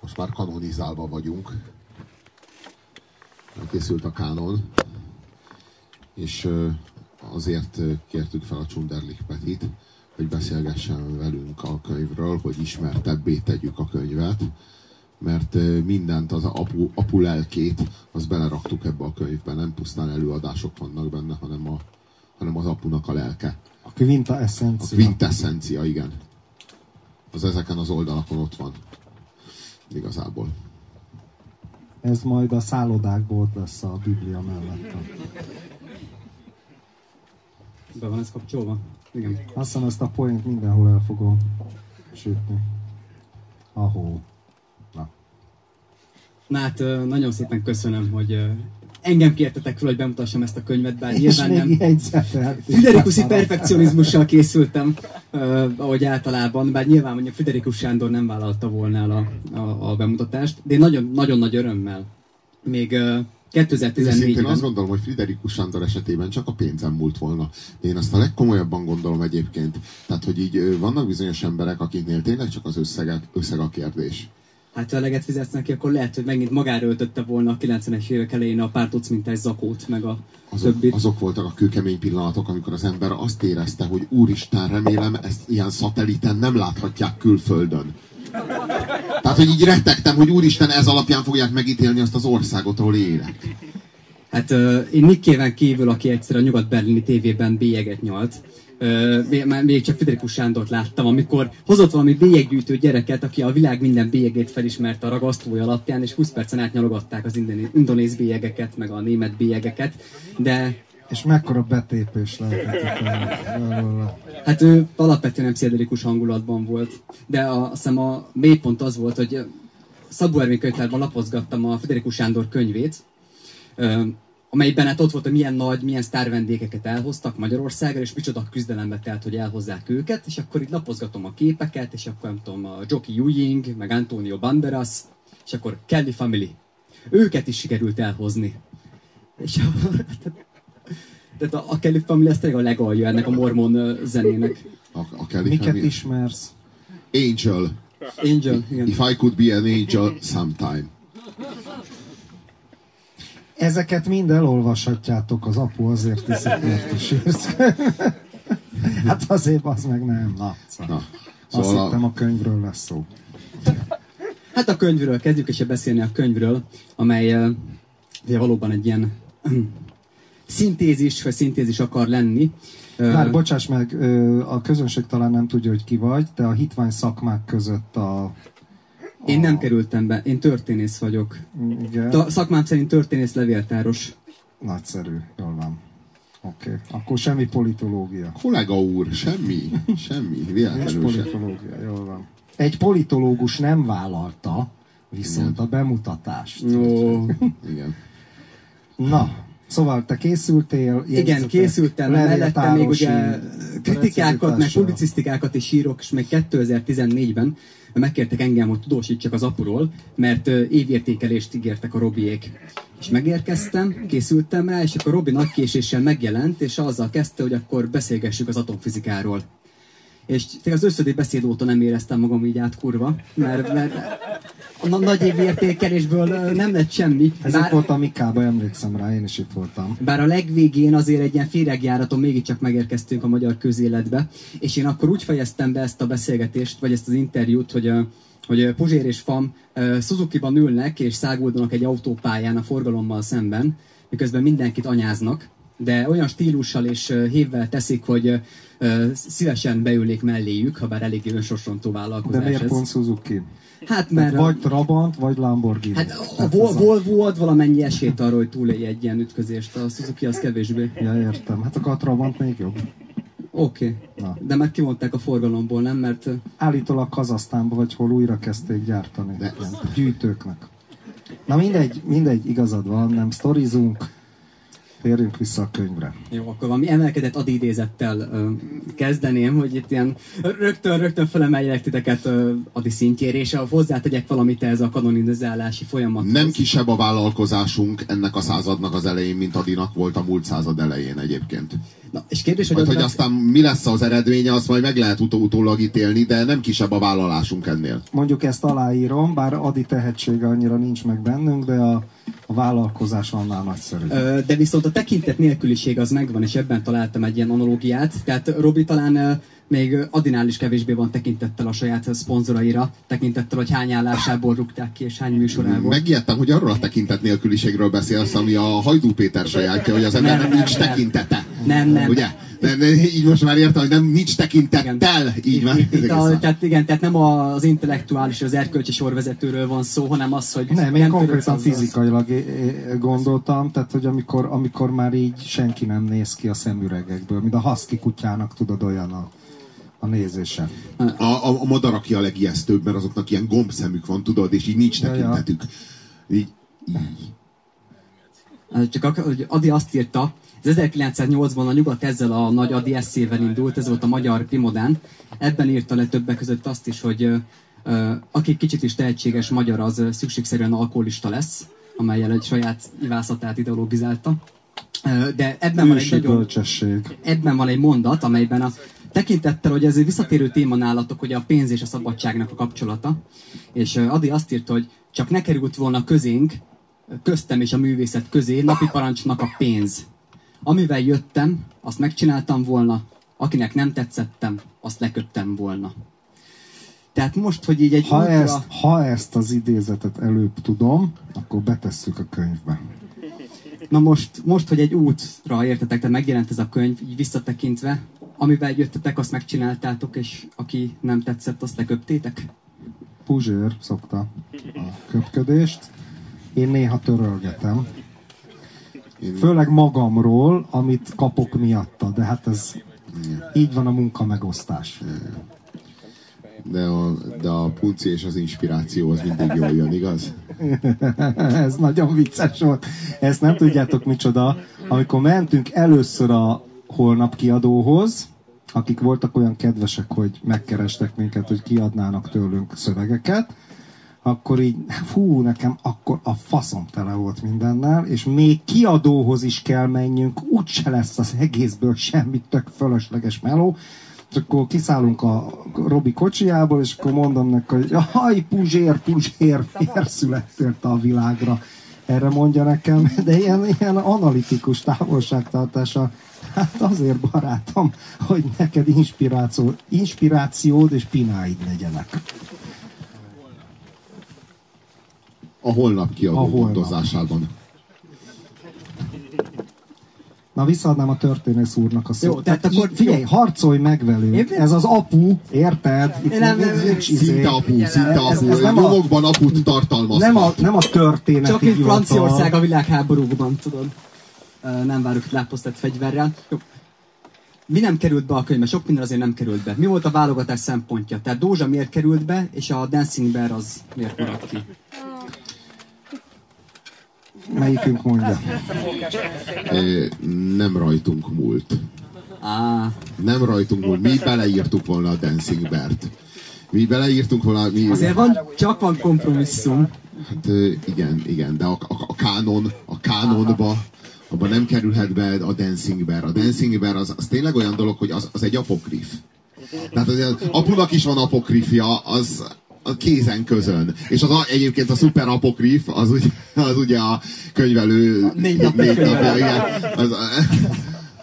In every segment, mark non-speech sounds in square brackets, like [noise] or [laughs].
most már kanonizálva vagyunk. Készült a kánon, és azért kértük fel a Csunderlich Petit, hogy beszélgessen velünk a könyvről, hogy ismertebbé tegyük a könyvet, mert mindent, az apu, apu lelkét, az beleraktuk ebbe a könyvbe. Nem pusztán előadások vannak benne, hanem, a, hanem az apunak a lelke. A quintessencia. A quintessencia, igen. Az ezeken az oldalakon ott van. Igazából. Ez majd a szállodákból lesz a Biblia mellett. Be van ez kapcsolva? Igen. Azt hiszem ezt a point mindenhol el fogom sütni. Ahol. Na. Na hát nagyon szépen köszönöm, hogy engem kértetek fel, hogy bemutassam ezt a könyvet, bár nyilván nem. Friderikusi perfekcionizmussal készültem, uh, ahogy általában, bár nyilván mondjuk Friderikus Sándor nem vállalta volna el a, a, a bemutatást, de én nagyon, nagyon nagy örömmel. Még uh, 2014-ben. Én azt gondolom, hogy Friderikus Sándor esetében csak a pénzem múlt volna. De én azt a legkomolyabban gondolom egyébként. Tehát, hogy így vannak bizonyos emberek, akiknél tényleg csak az összegek, összeg a kérdés hát eleget fizetsz neki, akkor lehet, hogy megint magára öltötte volna a 90-es évek elején a pár mintás zakót, meg a azok, többit. Azok voltak a kőkemény pillanatok, amikor az ember azt érezte, hogy úristen, remélem, ezt ilyen szatelliten nem láthatják külföldön. Tehát, hogy így rettegtem, hogy úristen, ez alapján fogják megítélni azt az országot, ahol élek. Hát uh, én Nick kívül, aki egyszer a nyugat-berlini tévében bélyeget nyalt, uh, még csak Friderikus Sándort láttam, amikor hozott valami bélyeggyűjtő gyereket, aki a világ minden bélyegét felismerte a ragasztója alapján, és 20 percen át nyalogatták az indonéz bélyegeket, meg a német bélyegeket, de és mekkora betépés lehetett Hát ő alapvetően nem pszichedelikus hangulatban volt. De a, azt hiszem a mélypont az volt, hogy Szabó Ervin könyvtárban lapozgattam a Federikus Sándor könyvét, amelyben hát ott volt, hogy milyen nagy, milyen sztárvendégeket elhoztak Magyarországra, és micsoda küzdelembe telt, hogy elhozzák őket, és akkor itt lapozgatom a képeket, és akkor nem tudom, a Jockey Ewing, meg Antonio Banderas, és akkor Kelly Family. Őket is sikerült elhozni. És tehát a, a Kelly Family ez tényleg a legalja ennek a mormon zenének. A, a Kelly Miket family. ismersz? Angel. Angel, igen. If I could be an angel sometime. Ezeket mind elolvashatjátok, az apu azért hiszik, mert is írsz. [laughs] hát azért az meg nem. Na, szóval. Na. Szóval Azt hittem a könyvről lesz szó. Hát a könyvről kezdjük és beszélni a könyvről, amely ugye valóban egy ilyen [clears throat] szintézis, vagy szintézis akar lenni. Már bocsáss meg, a közönség talán nem tudja, hogy ki vagy, de a hitvány szakmák között a én nem kerültem be, én történész vagyok. Igen. A szakmám szerint történész levéltáros. Nagyszerű, jól van. Oké, okay. akkor semmi politológia. Kollega úr, semmi, semmi, véletlenül politológia, jól van. Egy politológus nem vállalta viszont Igen. a bemutatást. Ó, igen. Na, Szóval te készültél? Igen, készültem, mellette még ugye kritikákat, meg publicisztikákat is írok, és még [laughs] 2014-ben megkértek engem, hogy tudósítsak az apuról, mert évértékelést ígértek a Robiék. És megérkeztem, készültem rá, és akkor Robi nagy késéssel megjelent, és azzal kezdte, hogy akkor beszélgessük az atomfizikáról. És az összödi beszéd óta nem éreztem magam így át kurva, mert, mert a nagy év értékelésből nem lett semmi. Ezek bár, volt a Mikába, emlékszem rá, én is itt voltam. Bár a legvégén azért egy ilyen féregjáraton mégiscsak megérkeztünk a magyar közéletbe, és én akkor úgy fejeztem be ezt a beszélgetést, vagy ezt az interjút, hogy hogy Puzsér és Fam Suzuki-ban ülnek és száguldanak egy autópályán a forgalommal szemben, miközben mindenkit anyáznak, de olyan stílussal és hévvel teszik, hogy szívesen beülnék melléjük, ha bár eléggé önsorsrontó vállalkozás De miért pont Suzuki? Hát mert... vagy Trabant, vagy Lamborghini. Hát a, a Volvo ad valamennyi esélyt arra, hogy túlélje egy ilyen ütközést, a Suzuki az kevésbé. Ja, értem. Hát akkor a Trabant még jobb. Oké, okay. de már kivonták a forgalomból, nem? Mert... Állítólag Kazasztánba, vagy hol újra kezdték gyártani. De... Gyűjtőknek. Na mindegy, mindegy, igazad van, nem sztorizunk. Térjünk vissza a könyvre. Jó, akkor valami emelkedett adidézettel uh, kezdeném, hogy itt ilyen rögtön, rögtön felemeljelek titeket uh, adi szintjére, és hozzátegyek valamit ez a kanonizálási folyamat. Nem kisebb a vállalkozásunk ennek a századnak az elején, mint Adinak volt a múlt század elején egyébként. Na, és kérdés, hogy, majd, hogy aztán mi lesz az eredménye, azt majd meg lehet utó utólag ítélni, de nem kisebb a vállalásunk ennél. Mondjuk ezt aláírom, bár Adi tehetsége annyira nincs meg bennünk, de a, a vállalkozás annál nagyszerű. De viszont a tekintet nélküliség az megvan, és ebben találtam egy ilyen analógiát. Tehát Robi talán még Adinál is kevésbé van tekintettel a saját szponzoraira, tekintettel, hogy hány állásából rúgták ki, és hány műsorából. Megijedtem, hogy arról a tekintet nélküliségről beszélsz, ami a Hajdú Péter sajátja, hogy az embernek nincs nem, tekintete. Nem, nem. Ugye? De, de, így most már értem, hogy nem nincs tekintettel, igen. így van. Itt, a, tehát igen, tehát nem az intellektuális, az erkölcsi sorvezetőről van szó, hanem az, hogy... Nem, én konkrétan fizikailag gondoltam, tehát hogy amikor, amikor már így senki nem néz ki a szemüregekből, mint a husky kutyának, tudod, olyan a a nézése. A, a, a madarak a legijesztőbb, mert azoknak ilyen gombszemük van, tudod, és így nincs tekintetük. Így, így. Csak hogy Adi azt írta, 1908-ban a nyugat ezzel a nagy Adi eszével indult, ez volt a magyar Primodán. Ebben írta le többek között azt is, hogy aki kicsit is tehetséges magyar, az szükségszerűen alkoholista lesz, amelyel egy saját ivászatát ideologizálta. De ebben van, egy nagyon, ebben van egy mondat, amelyben a tekintettel, hogy ez egy visszatérő téma nálatok, hogy a pénz és a szabadságnak a kapcsolata. És Adi azt írta, hogy csak ne került volna közénk, köztem és a művészet közé napi parancsnak a pénz. Amivel jöttem, azt megcsináltam volna, akinek nem tetszettem, azt leköptem volna. Tehát most, hogy így egy ha, útra... ezt, ha ezt az idézetet előbb tudom, akkor betesszük a könyvbe. Na most, most, hogy egy útra értetek, de megjelent ez a könyv, így visszatekintve, amivel jöttetek, azt megcsináltátok, és aki nem tetszett, azt leköptétek? Puzsér szokta a köpködést. Én néha törölgetem. Főleg magamról, amit kapok miatta, de hát ez így van a munka megosztás. De a, de a punci és az inspiráció az mindig jól jön, igaz? [laughs] ez nagyon vicces volt. Ezt nem tudjátok micsoda. Amikor mentünk először a holnap kiadóhoz, akik voltak olyan kedvesek, hogy megkerestek minket, hogy kiadnának tőlünk szövegeket, akkor így, fú, nekem akkor a faszom tele volt mindennel, és még kiadóhoz is kell menjünk, úgyse lesz az egészből semmi tök fölösleges meló, és akkor kiszállunk a Robi kocsijából, és akkor mondom neki, hogy haj, Puzsér, Puzsér, miért születtél a világra? Erre mondja nekem, de ilyen, ilyen analitikus távolságtartása, hát azért barátom, hogy neked inspiráció, inspirációd és pináid legyenek. A holnap kiadó a holnap. gondozásában. Na, visszaadnám a történész úrnak a szót. Jó, tehát akkor így, figyelj, jó. harcolj meg velünk. Én ez az apu, érted? Itt nem, nem, nem, izé- szinte apu, szinte apu. Ez, ez nem a, nyomokban aput tartalmaz. Nem a, nem a történet. Csak itt Franciaország a világháborúban, tudod. Nem várjuk láposztett fegyverrel. Jó. Mi nem került be a könyvbe? Sok minden azért nem került be. Mi volt a válogatás szempontja? Tehát Dózsa miért került be, és a Dancing Bear az miért maradt ki? Melyikünk mondja? É, nem rajtunk múlt. Ah. Nem rajtunk múlt. Mi beleírtuk volna a Dancing Bear-t. Mi beleírtunk volna... Mi... Azért van, csak van kompromisszum. Hát igen, igen, de a, a, a kánon, a kánonba abban nem kerülhet be a Dancing Bear. A Dancing Bear az, az tényleg olyan dolog, hogy az, az egy apokrif. Tehát az, apunak is van apokrifja, az, a kézen közön. És az a, egyébként a szuper apokrif, az, ugye, az ugye a könyvelő a négy, nap négy napja. Igen, az,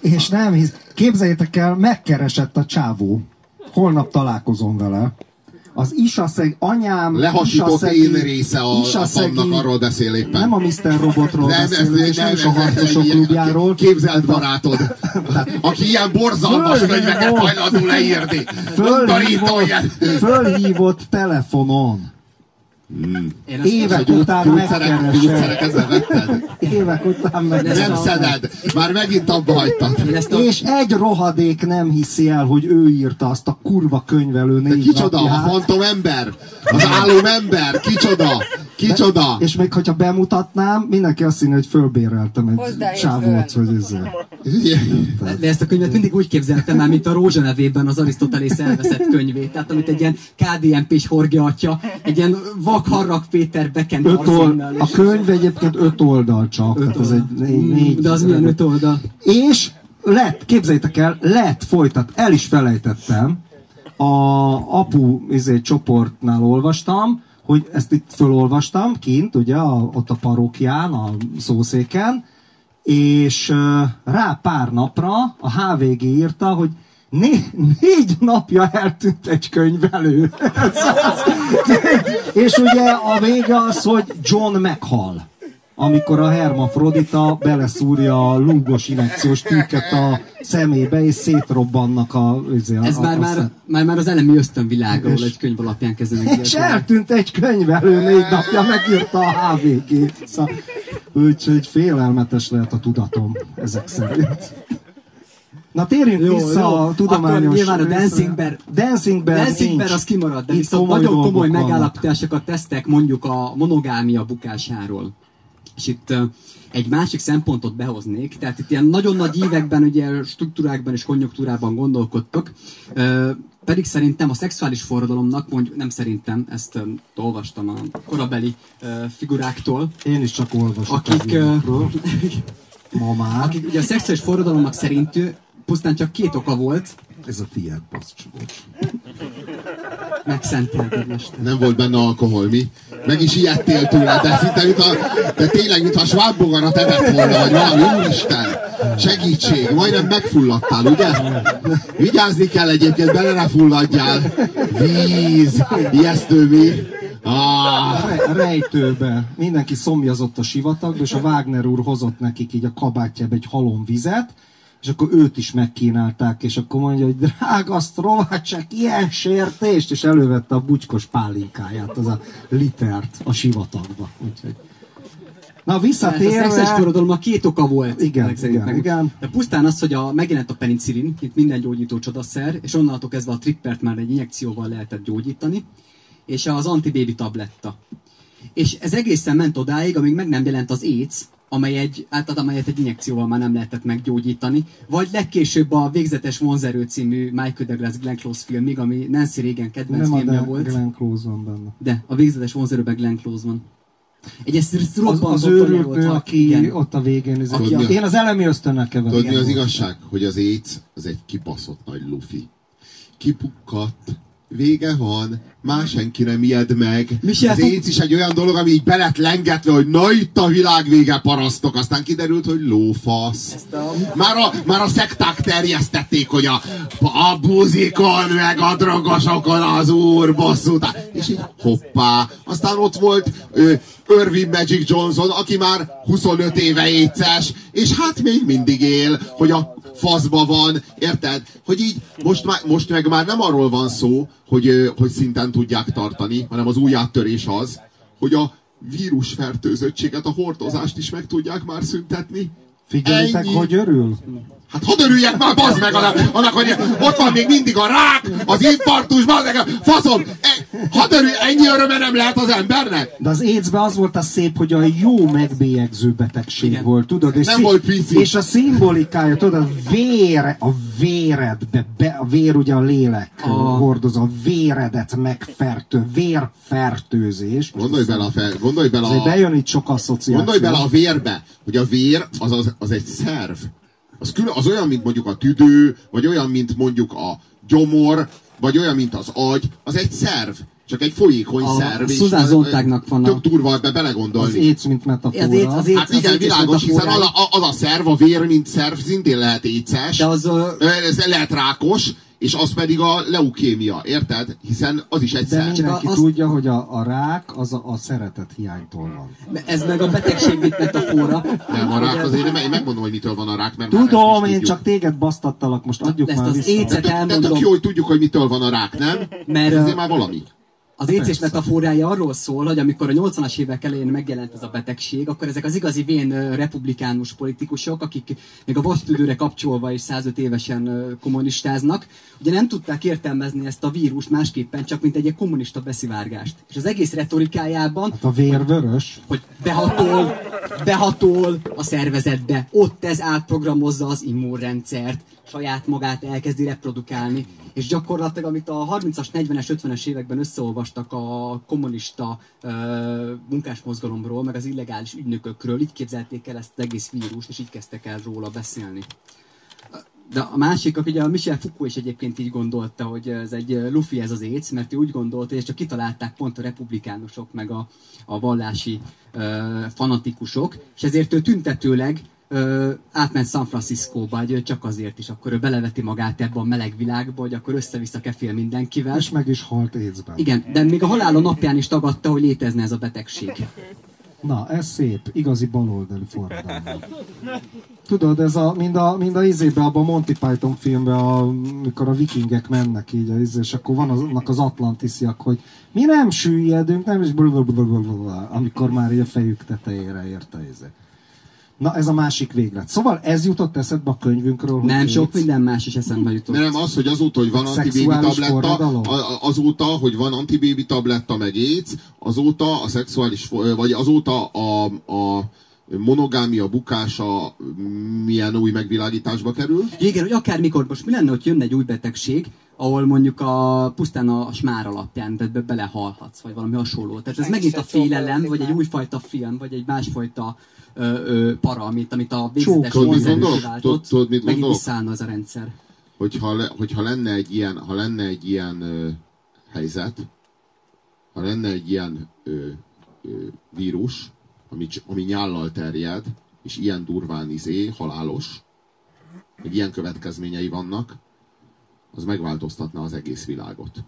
és nem hisz, képzeljétek el, megkeresett a csávó. Holnap találkozom vele az Isaszeg, anyám... Lehasított én része a, Isaszegi, a fannak, arról beszél éppen. Nem a Mr. Robotról nem, beszél, és nem, nem, a harcosok klubjáról. Képzelt barátod, aki ilyen borzalmas könyveket hajlandó leírni. Fölhívott, fölhívott telefonon Hmm. Évek után megkeresed. Évek után megkeresed. Nem szeded. Már megint abba hagytad. És egy rohadék nem hiszi el, hogy ő írta azt a kurva könyvelő négy De kicsoda? A fantom ember? Az álom ember? Kicsoda? Kicsoda? És még hogyha bemutatnám, mindenki azt hinné, hogy fölbéreltem el egy föl. hogy ez... De ezt a könyvet mindig úgy képzeltem már, mint a Rózsa nevében az Arisztotelész elveszett könyvét. Tehát amit egy ilyen KDNP-s horge atya, egy ilyen vakharrak Péter Beken Öt old, arszénnal a könyv egyébként öt oldal csak, tehát ez egy négy, Mm, négy De az milyen öt oldal? És lett, képzeljétek el, lett folytat, el is felejtettem, a apu izé, csoportnál olvastam, hogy ezt itt fölolvastam kint, ugye, a, ott a parókián, a szószéken, és rá pár napra a HVG írta, hogy né- négy napja eltűnt egy könyvelő. [laughs] És ugye a vége az, hogy John meghal amikor a hermafrodita beleszúrja a lúgos injekciós tűket a szemébe, és szétrobbannak a... izé, a Ez a, már, a már, már, már az elemi ösztönvilágról És- egy könyv alapján kezdenek És eltűnt egy könyvelő négy napja, megírta a HVG. Szóval, úgyhogy félelmetes lehet a tudatom ezek szerint. Na térjünk Jó, vissza jó. a tudományos... Akkor nyilván a. Dancing Bear- Dancing Bear Dancing Bear az kimarad, de viszont nagyon komoly dolgok vannak. megállapításokat tesztek mondjuk a monogámia bukásáról. És itt egy másik szempontot behoznék, tehát itt ilyen nagyon nagy években, ugye struktúrákban és konjunktúrában gondolkodtok, uh, pedig szerintem a szexuális forradalomnak, mondjuk nem szerintem, ezt um, olvastam a korabeli uh, figuráktól, Én is csak olvasok akik, uh, [laughs] Ma már. akik ugye a szexuális forradalomnak szerint pusztán csak két oka volt, Ez a tiéd, basz csodot. megszentelted mester. Nem volt benne alkohol, mi? Meg is ijedtél tőle, de szinte, mint a, de tényleg, mintha svábbogarat evett volna, vagy valami, úristen! Segítség, majdnem megfulladtál, ugye? Vigyázni kell egyébként, bele ne fulladjál. Víz, ijesztő mi? Ah, Re- rejtőbe. Mindenki szomjazott a sivatagba, és a Wagner úr hozott nekik így a kabátjába egy halom vizet, és akkor őt is megkínálták, és akkor mondja, hogy drága Sztrovácsek, ilyen sértést, és elővette a bucskos pálinkáját, az a litert a sivatagba. Úgyhogy. Na Tehát a szexuális visszatérve... forradalomnak két oka volt. Igen, igen, meg. igen. De pusztán az, hogy a, megjelent a penicillin, mint minden gyógyító csodaszer, és onnantól kezdve a trippert már egy injekcióval lehetett gyógyítani, és az antibaby tabletta. És ez egészen ment odáig, amíg meg nem jelent az AIDS, amely egy, általában amelyet egy injekcióval már nem lehetett meggyógyítani, vagy legkésőbb a Végzetes vonzerő című Michael Douglas Glenn Close filmig, ami Nancy Reagan kedvenc Nem filmje de volt. Glenn Close van benne. De, a Végzetes vonzerőben Glenn Close van. Egy ez Az, az őrült nő, aki igen. ott a végén... izé- Aki a- Én az elemi ösztönnel keverem. tudod mi az igazság? Hogy az AIDS, az egy kibaszott nagy lufi. Kipukkadt, vége van, már senki nem ijed meg. Michel az AIDS is egy olyan dolog, ami így belet lengetve, hogy na itt a világ vége parasztok, aztán kiderült, hogy lófasz. Már a, már a szekták terjesztették, hogy a, a buzikon, meg a drogosokon az úr bosszút. És így hoppá. Aztán ott volt ö, Irving Magic Johnson, aki már 25 éve éces, és hát még mindig él, hogy a faszba van, érted? Hogy így most, már, most meg már nem arról van szó, hogy, hogy szinten tudják tartani, hanem az új áttörés az, hogy a vírusfertőzöttséget, a hordozást is meg tudják már szüntetni. Figyelitek, Ennyi. hogy örül? Hát hadd örüljek már, bazd meg, annak, annak, hogy ott van még mindig a rák, az infarktus, bazd meg, faszom, e, örülj, ennyi öröme nem lehet az embernek? De az aids az volt a szép, hogy a jó megbélyegző betegség Igen. volt, tudod? És Nem volt pici. És a szimbolikája, tudod, a vér, a véredbe, be, a vér ugye a lélek A- hordozó, a véredet megfertő, vérfertőzés. Gondolj bele a, fel, gondolj bele a, bejön itt sok asszociáció. gondolj bele a vérbe, hogy a vér az, az, az egy szerv. Az, külön, az olyan, mint mondjuk a tüdő, vagy olyan, mint mondjuk a gyomor, vagy olyan, mint az agy, az egy szerv. Csak egy folyékony A szerv. Susan az- Sontagnak van a- Tök durva ebbe Az belegondolni. AIDS, mint metafora. Az AIDS- az AIDS- Hát igen, az világos, hiszen az a, az a szerv, a vér, mint szerv, szintén lehet éces. De az, ö, Ez lehet rákos, és az pedig a leukémia, érted? Hiszen az is egy De szerv. mindenki azt- tudja, hogy a, a rák az a, a szeretet hiánytól van. ez meg a betegség mint metafora. Nem, a rák azért, nem, én megmondom, hogy mitől van a rák, mert Tudom, ezt én csak téged basztattalak, most adjuk Ezt már az vissza. AIDS-et De, de tök jó, hogy tudjuk, hogy mitől van a rák, nem? Mert, Ez azért már valami. Az écés metaforája arról szól, hogy amikor a 80-as évek elején megjelent ez a betegség, akkor ezek az igazi vén republikánus politikusok, akik még a vastüdőre kapcsolva is 105 évesen kommunistáznak, ugye nem tudták értelmezni ezt a vírust másképpen, csak mint egy ilyen kommunista beszivárgást. És az egész retorikájában Hát a vérvörös. hogy behatol, behatol a szervezetbe, ott ez átprogramozza az immunrendszert, saját magát elkezdi reprodukálni, és gyakorlatilag, amit a 30-as, 40-es, 50-es években összeolvastak a kommunista uh, munkásmozgalomról, meg az illegális ügynökökről, így képzelték el ezt az egész vírust, és így kezdtek el róla beszélni. De a másik, ugye a Michel Foucault is egyébként így gondolta, hogy ez egy lufi ez az éc, mert ő úgy gondolta, ezt csak kitalálták pont a republikánusok, meg a, a vallási uh, fanatikusok, és ezért ő tüntetőleg uh, átment San Franciscóba, hogy ő csak azért is, akkor ő beleveti magát ebbe a meleg világba, hogy akkor össze-vissza kefél mindenkivel. És meg is halt écben. Igen, de még a halála napján is tagadta, hogy létezne ez a betegség. Na, ez szép, igazi baloldali forradalom. Tudod, ez a, mind a, mind a izébe, abban a Monty Python filmben, amikor a vikingek mennek így, izé, és akkor van az, atlantisziak, hogy mi nem süllyedünk, nem is blablabla, amikor már így a fejük tetejére érte izé. Na, ez a másik véglet. Szóval ez jutott eszedbe a könyvünkről, hogy Nem, sok AIDS? minden más is eszembe jutott. Nem az, hogy azóta, hogy van Szexuális tabletta, azóta, hogy van antibaby tabletta meg AIDS, azóta a szexuális, vagy azóta a, a monogámia bukása milyen új megvilágításba kerül. Igen, hogy akármikor, most mi lenne, hogy jönne egy új betegség, ahol mondjuk a pusztán a smár alapján tehát be, belehalhatsz, vagy valami hasonló. Tehát ez megint a félelem, vagy egy újfajta film, vagy egy másfajta ö, ö, para, amit, amit a végzetes gondolok? kiváltott, Tudod, mit megint visszaállna ez a rendszer. hogyha, le, hogyha lenne egy ilyen, ha lenne egy ilyen ö, helyzet, ha lenne egy ilyen ö, ö, vírus, ami, ami nyállal terjed, és ilyen durván izé, halálos, meg ilyen következményei vannak, az megváltoztatná az egész világot.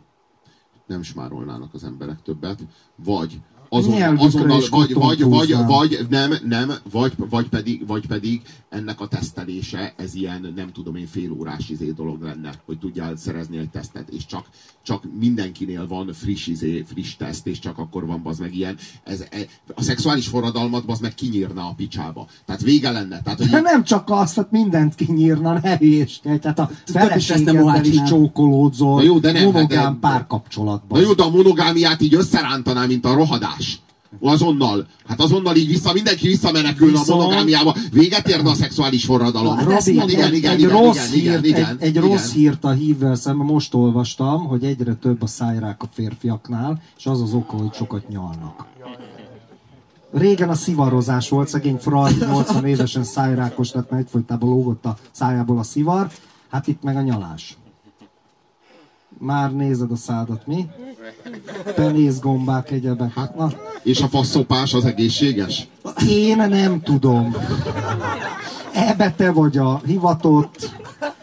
Nem smárolnának az emberek többet, vagy azon, is vagy, vagy, vagy, vagy, nem, nem, vagy, vagy, pedig, vagy pedig ennek a tesztelése, ez ilyen, nem tudom én, fél órás izé dolog lenne, hogy tudjál szerezni egy tesztet, és csak, csak mindenkinél van friss izé, friss teszt, és csak akkor van az meg ilyen. Ez, e, a szexuális forradalmat az meg kinyírna a picsába. Tehát vége lenne. Tehát, hogy De nem csak azt, hát mindent kinyírna, ne hülyéskedj. Tehát a Több is csókolódzol, jó, de nem, monogám de- párkapcsolatban. Na jó, de a monogámiát így összerántaná, mint a rohadás. Azonnal. Hát azonnal így vissza, mindenki visszamenekülne a Viszont- monogamiába. Véget érne a szexuális forradalom. Hát mondom, igen, egy, igen, egy, igen, rossz igen, hírt, igen, egy, egy igen. rossz hírt a hívvel szemben most olvastam, hogy egyre több a szájrák a férfiaknál, és az az oka, hogy sokat nyalnak. Régen a szivarozás volt, szegény Freud 80 évesen szájrákos lett, mert egyfolytában lógott a szájából a szivar, hát itt meg a nyalás. Már nézed a szádat, mi? Penészgombák, egyebek. Hát, na, És a faszopás az egészséges? én nem tudom. Ebbe te vagy a hivatott.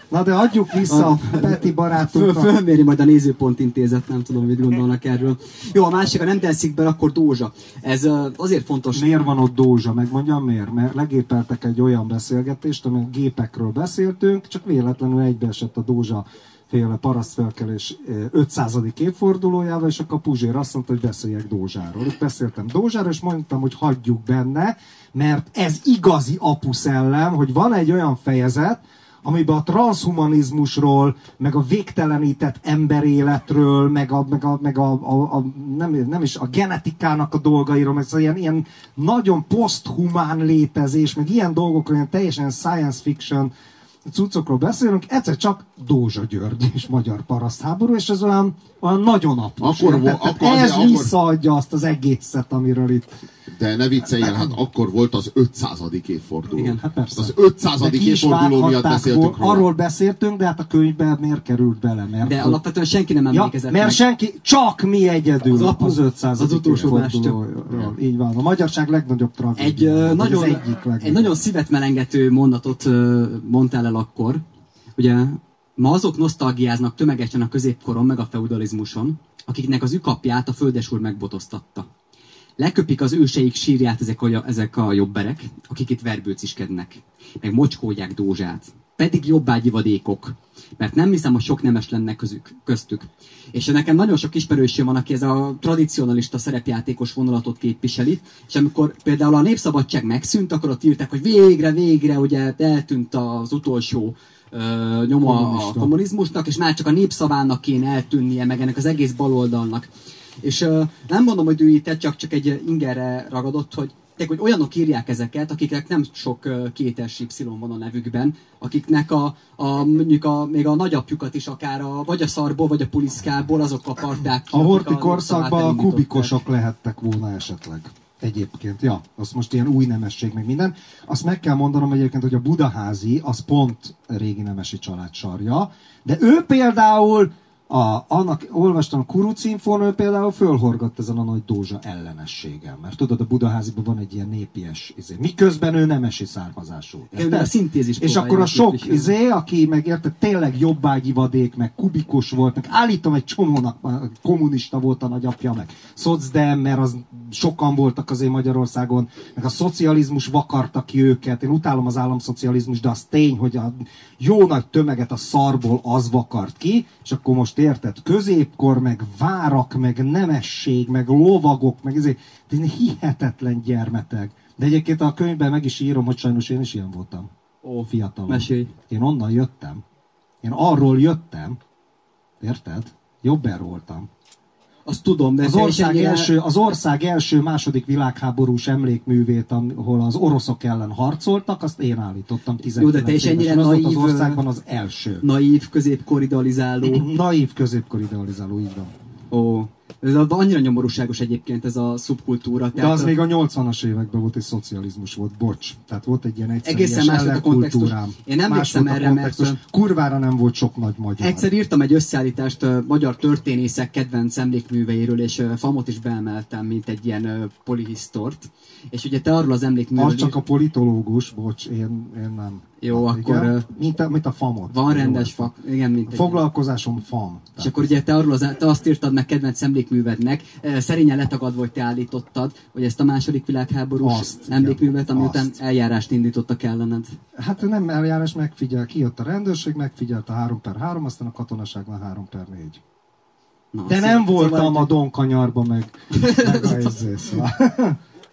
Na de adjuk vissza a Peti Föl, barátunknak. fölméri majd a nézőpont intézet, nem tudom, mit gondolnak erről. Jó, a másik, ha nem teszik be, akkor Dózsa. Ez azért fontos. Miért van ott Dózsa? Megmondjam miért? Mert legépeltek egy olyan beszélgetést, ami gépekről beszéltünk, csak véletlenül egybeesett a Dózsa féle parasztfelkelés eh, 500. évfordulójával, és akkor Puzsér azt mondta, hogy beszéljek Dózsáról. Itt beszéltem Dózsáról, és mondtam, hogy hagyjuk benne, mert ez igazi apuszellem, hogy van egy olyan fejezet, amiben a transhumanizmusról, meg a végtelenített emberéletről, meg a, meg a, meg a, a, a nem, nem is a genetikának a dolgairól, meg szóval ilyen, ilyen nagyon poszthumán létezés, meg ilyen dolgokról, ilyen teljesen science fiction cuccokról beszélünk, egyszer csak Dózsa György és magyar parasztháború, és ez olyan, olyan nagyon apus. Akkor vo- akkor ez akkor- visszaadja azt az egészet, amiről itt De ne vicceljél, hát akkor volt az 500. évforduló. Igen, Hát persze. Az 500. De ki is évforduló miatt beszéltünk róla. Arról beszéltünk, de hát a könyvben miért került bele? Mert De alapvetően senki nem Ja, emlékezett mert meg. senki, csak mi egyedül Az az, apu- az 500. az utolsó. Így van. A magyarság legnagyobb Egy, tragédia. ö, vagy nagyon, egyik legnagyobb. egy nagyon szívet melengető mondatot ö, mondtál el akkor. Ugye ma azok nosztalgiáznak tömegesen a középkoron meg a feudalizmuson, akiknek az ükapját a földesúr megbotoztatta. Leköpik az őseik sírját ezek a, ezek a jobberek, akik itt verbőciskednek, meg mocskódják Dózsát. pedig jobbágyi vadékok. Mert nem hiszem, hogy sok nemes lenne közük, köztük. És nekem nagyon sok ismerősöm van, aki ez a tradicionalista szerepjátékos vonulatot képviseli, és amikor például a Népszabadság megszűnt, akkor ott írták, hogy végre, végre, ugye eltűnt az utolsó nyoma Kommunista. a kommunizmusnak, és már csak a népszavának kéne eltűnnie, meg ennek az egész baloldalnak. És nem mondom, hogy ő itt csak, csak egy ingerre ragadott, hogy tehát, hogy olyanok írják ezeket, akiknek nem sok kétes Y van a nevükben, akiknek a, a, mondjuk a, még a nagyapjukat is akár a, vagy a szarból, vagy a puliszkából azok aparták ki. A horti korszakban a kubikosok lehettek volna esetleg. Egyébként, ja, az most ilyen új nemesség, meg minden. Azt meg kell mondanom egyébként, hogy a Budaházi, az pont régi nemesi család sarja, de ő például a, annak olvastam, a Kurucinfon, ő például fölhorgott ezen a nagy dózsa ellenességgel. Mert tudod, a Budaháziban van egy ilyen népies izé. Miközben ő nemesi származású. Igen, a szintézis És akkor a sok izé, aki meg érted, tényleg jobbágyi vadék, meg kubikus volt, meg állítom egy csomónak kommunista volt a nagyapja, meg szocdem, mert az sokan voltak azért Magyarországon, meg a szocializmus vakarta ki őket. Én utálom az államszocializmus, de az tény, hogy a jó nagy tömeget a szarból az vakart ki, és akkor most most érted? Középkor, meg várak, meg nemesség, meg lovagok, meg ezért hihetetlen gyermeteg. De egyébként a könyvben meg is írom, hogy sajnos én is ilyen voltam. Ó, fiatal. Mesélj. Én onnan jöttem. Én arról jöttem. Érted? Jobber voltam. Azt tudom, de az ország, első, az ország első második világháborús emlékművét, ahol az oroszok ellen harcoltak, azt én állítottam 19 Jó, de te is ennyire naív, az országban az első. Naív, középkor idealizáló. naív, középkor idealizáló, így van. Ó, ez annyira nyomorúságos egyébként ez a szubkultúra. De az a... még a 80-as években volt, egy szocializmus volt, bocs. Tehát volt egy ilyen egyszerűen más a kontextus. Én nem emlékszem erre, mert... Kurvára nem volt sok nagy magyar. Egyszer írtam egy összeállítást uh, magyar történészek kedvenc emlékműveiről, és uh, Famot is beemeltem, mint egy ilyen uh, polihisztort. És ugye te arról az emlékműről... Az csak a politológus, bocs, én, én nem. Jó, hát, akkor... Igen? Mint, a, mint a famot. Van rendes fak, igen, mint egy... Foglalkozásom fam. És akkor ugye te, arról az, te azt írtad meg kedvenc emlékművednek, szerényen letagadva, hogy te állítottad, hogy ezt a második világháborús azt, emlékművet, ami után eljárást indítottak ellened. Hát nem eljárás, megfigyel, kijött a rendőrség, megfigyelt a 3 per 3, aztán a katonaságban 3 per 4. Na, De nem szóval voltam a Donkanyarban, meg, meg a [laughs] szóval.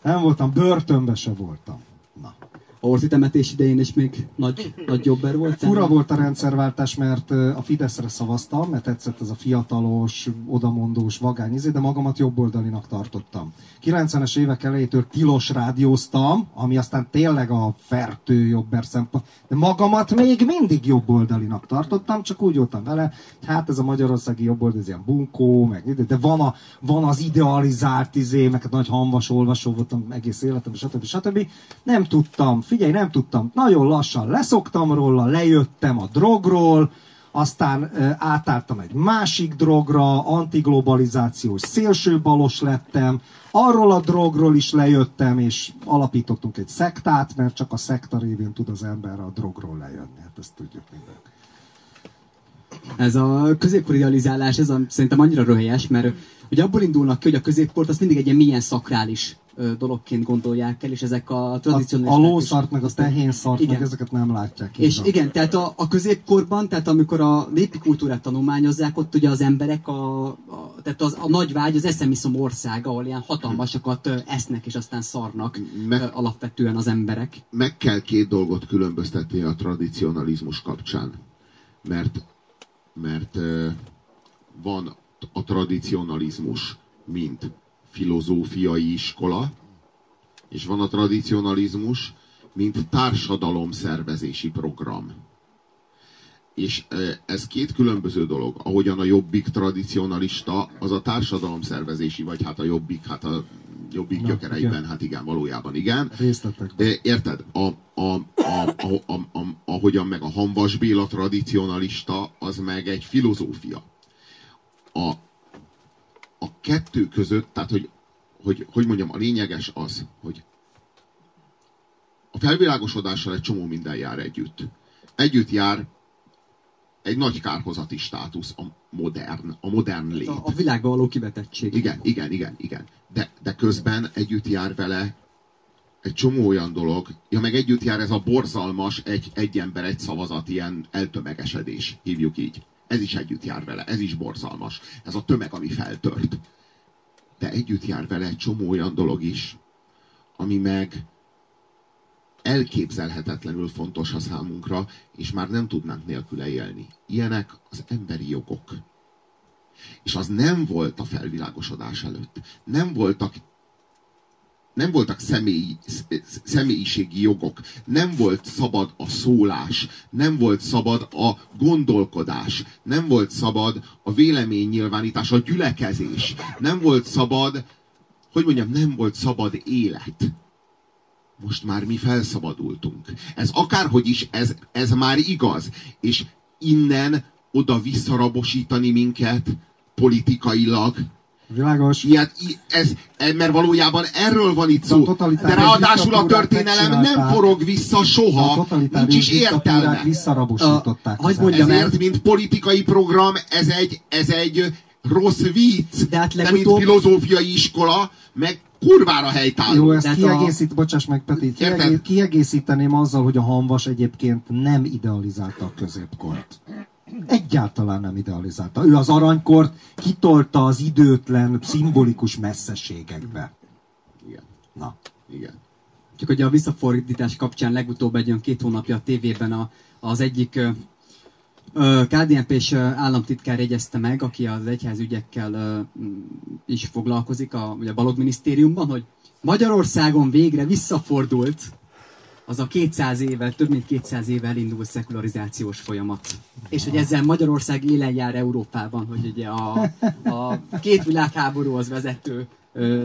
Nem voltam, börtönbe se voltam. A orti temetés idején is még nagy, [laughs] nagy jobber volt? Fura volt a rendszerváltás, mert a Fideszre szavaztam, mert tetszett ez a fiatalos, odamondós, vagány izé, de magamat jobboldalinak tartottam. 90-es évek elejétől tilos rádióztam, ami aztán tényleg a fertő jobber szempont, de magamat még mindig jobboldalinak tartottam, csak úgy voltam vele, hát ez a magyarországi jobboldal, ez ilyen bunkó, meg, de van, a, van az idealizált izé, meg nagy hamvas olvasó voltam egész életem, stb. stb. Nem tudtam, figyelj, nem tudtam, nagyon lassan leszoktam róla, lejöttem a drogról, aztán átálltam egy másik drogra, antiglobalizációs szélsőbalos lettem, arról a drogról is lejöttem, és alapítottunk egy szektát, mert csak a szekta révén tud az ember a drogról lejönni. Hát ezt tudjuk minden. Ez a középkori idealizálás, ez a, szerintem annyira röhelyes, mert ugye abból indulnak ki, hogy a középkort az mindig egy ilyen milyen szakrális dologként gondolják el, és ezek a tradicionális... A, a lószart, meg a tehénszart, igen. meg ezeket nem látják. És van. igen, tehát a, a középkorban, tehát amikor a népi kultúrát tanulmányozzák, ott ugye az emberek, a, a, tehát az, a nagy vágy az eszemiszom ország, ahol ilyen hatalmasakat esznek, és aztán szarnak meg, alapvetően az emberek. Meg kell két dolgot különböztetni a tradicionalizmus kapcsán. Mert, mert van a tradicionalizmus, mint filozófiai iskola, és van a tradicionalizmus, mint társadalomszervezési program. És ez két különböző dolog. Ahogyan a jobbik tradicionalista, az a társadalomszervezési, vagy hát a jobbik, hát a jobbik Na, gyökereiben, igen. hát igen, valójában igen. Részletek. Érted? A, a, a, a, a, a, ahogyan meg a Hanvas Béla tradicionalista, az meg egy filozófia. A, a kettő között, tehát hogy, hogy, hogy mondjam, a lényeges az, hogy a felvilágosodással egy csomó minden jár együtt. Együtt jár egy nagy kárhozati státusz, a modern, a modern lét. A, a világban való kivetettség. Igen, igen, igen, igen. De, de közben együtt jár vele egy csomó olyan dolog, ja meg együtt jár ez a borzalmas egy, egy ember, egy szavazat, ilyen eltömegesedés, hívjuk így. Ez is együtt jár vele, ez is borzalmas. Ez a tömeg, ami feltört. De együtt jár vele egy csomó olyan dolog is, ami meg elképzelhetetlenül fontos a számunkra, és már nem tudnánk nélküle élni. Ilyenek az emberi jogok. És az nem volt a felvilágosodás előtt. Nem voltak nem voltak személyi, személyiségi jogok, nem volt szabad a szólás, nem volt szabad a gondolkodás, nem volt szabad a véleménynyilvánítás, a gyülekezés, nem volt szabad, hogy mondjam, nem volt szabad élet. Most már mi felszabadultunk. Ez akárhogy is, ez, ez már igaz. És innen oda visszarabosítani minket politikailag, Világos. Ilyet, ez, ez, mert valójában erről van itt szó. De ráadásul a történelem nem forog vissza soha. Nincs is értelme. Visszarabosították. A, mondjam, Ezért, mint politikai program, ez egy, ez egy rossz vicc. De, hát legutóbb... de mint filozófiai iskola, meg kurvára helytálló. Jó, ezt kiegészít, a... bocsáss meg Peti, kiegész, kiegészíteném azzal, hogy a Hanvas egyébként nem idealizálta a középkort. Egyáltalán nem idealizálta. Ő az aranykort kitolta az időtlen, szimbolikus messzességekbe. Igen. Na. Igen. Csak hogy a visszafordítás kapcsán legutóbb egy olyan két hónapja a tévében a, az egyik KDNP-s államtitkár jegyezte meg, aki az egyházügyekkel is foglalkozik a, a Balog minisztériumban, hogy Magyarországon végre visszafordult az a 200 éve, több mint 200 éve elindult szekularizációs folyamat. És hogy ezzel Magyarország élen jár Európában, hogy ugye a, a két világháborúhoz vezető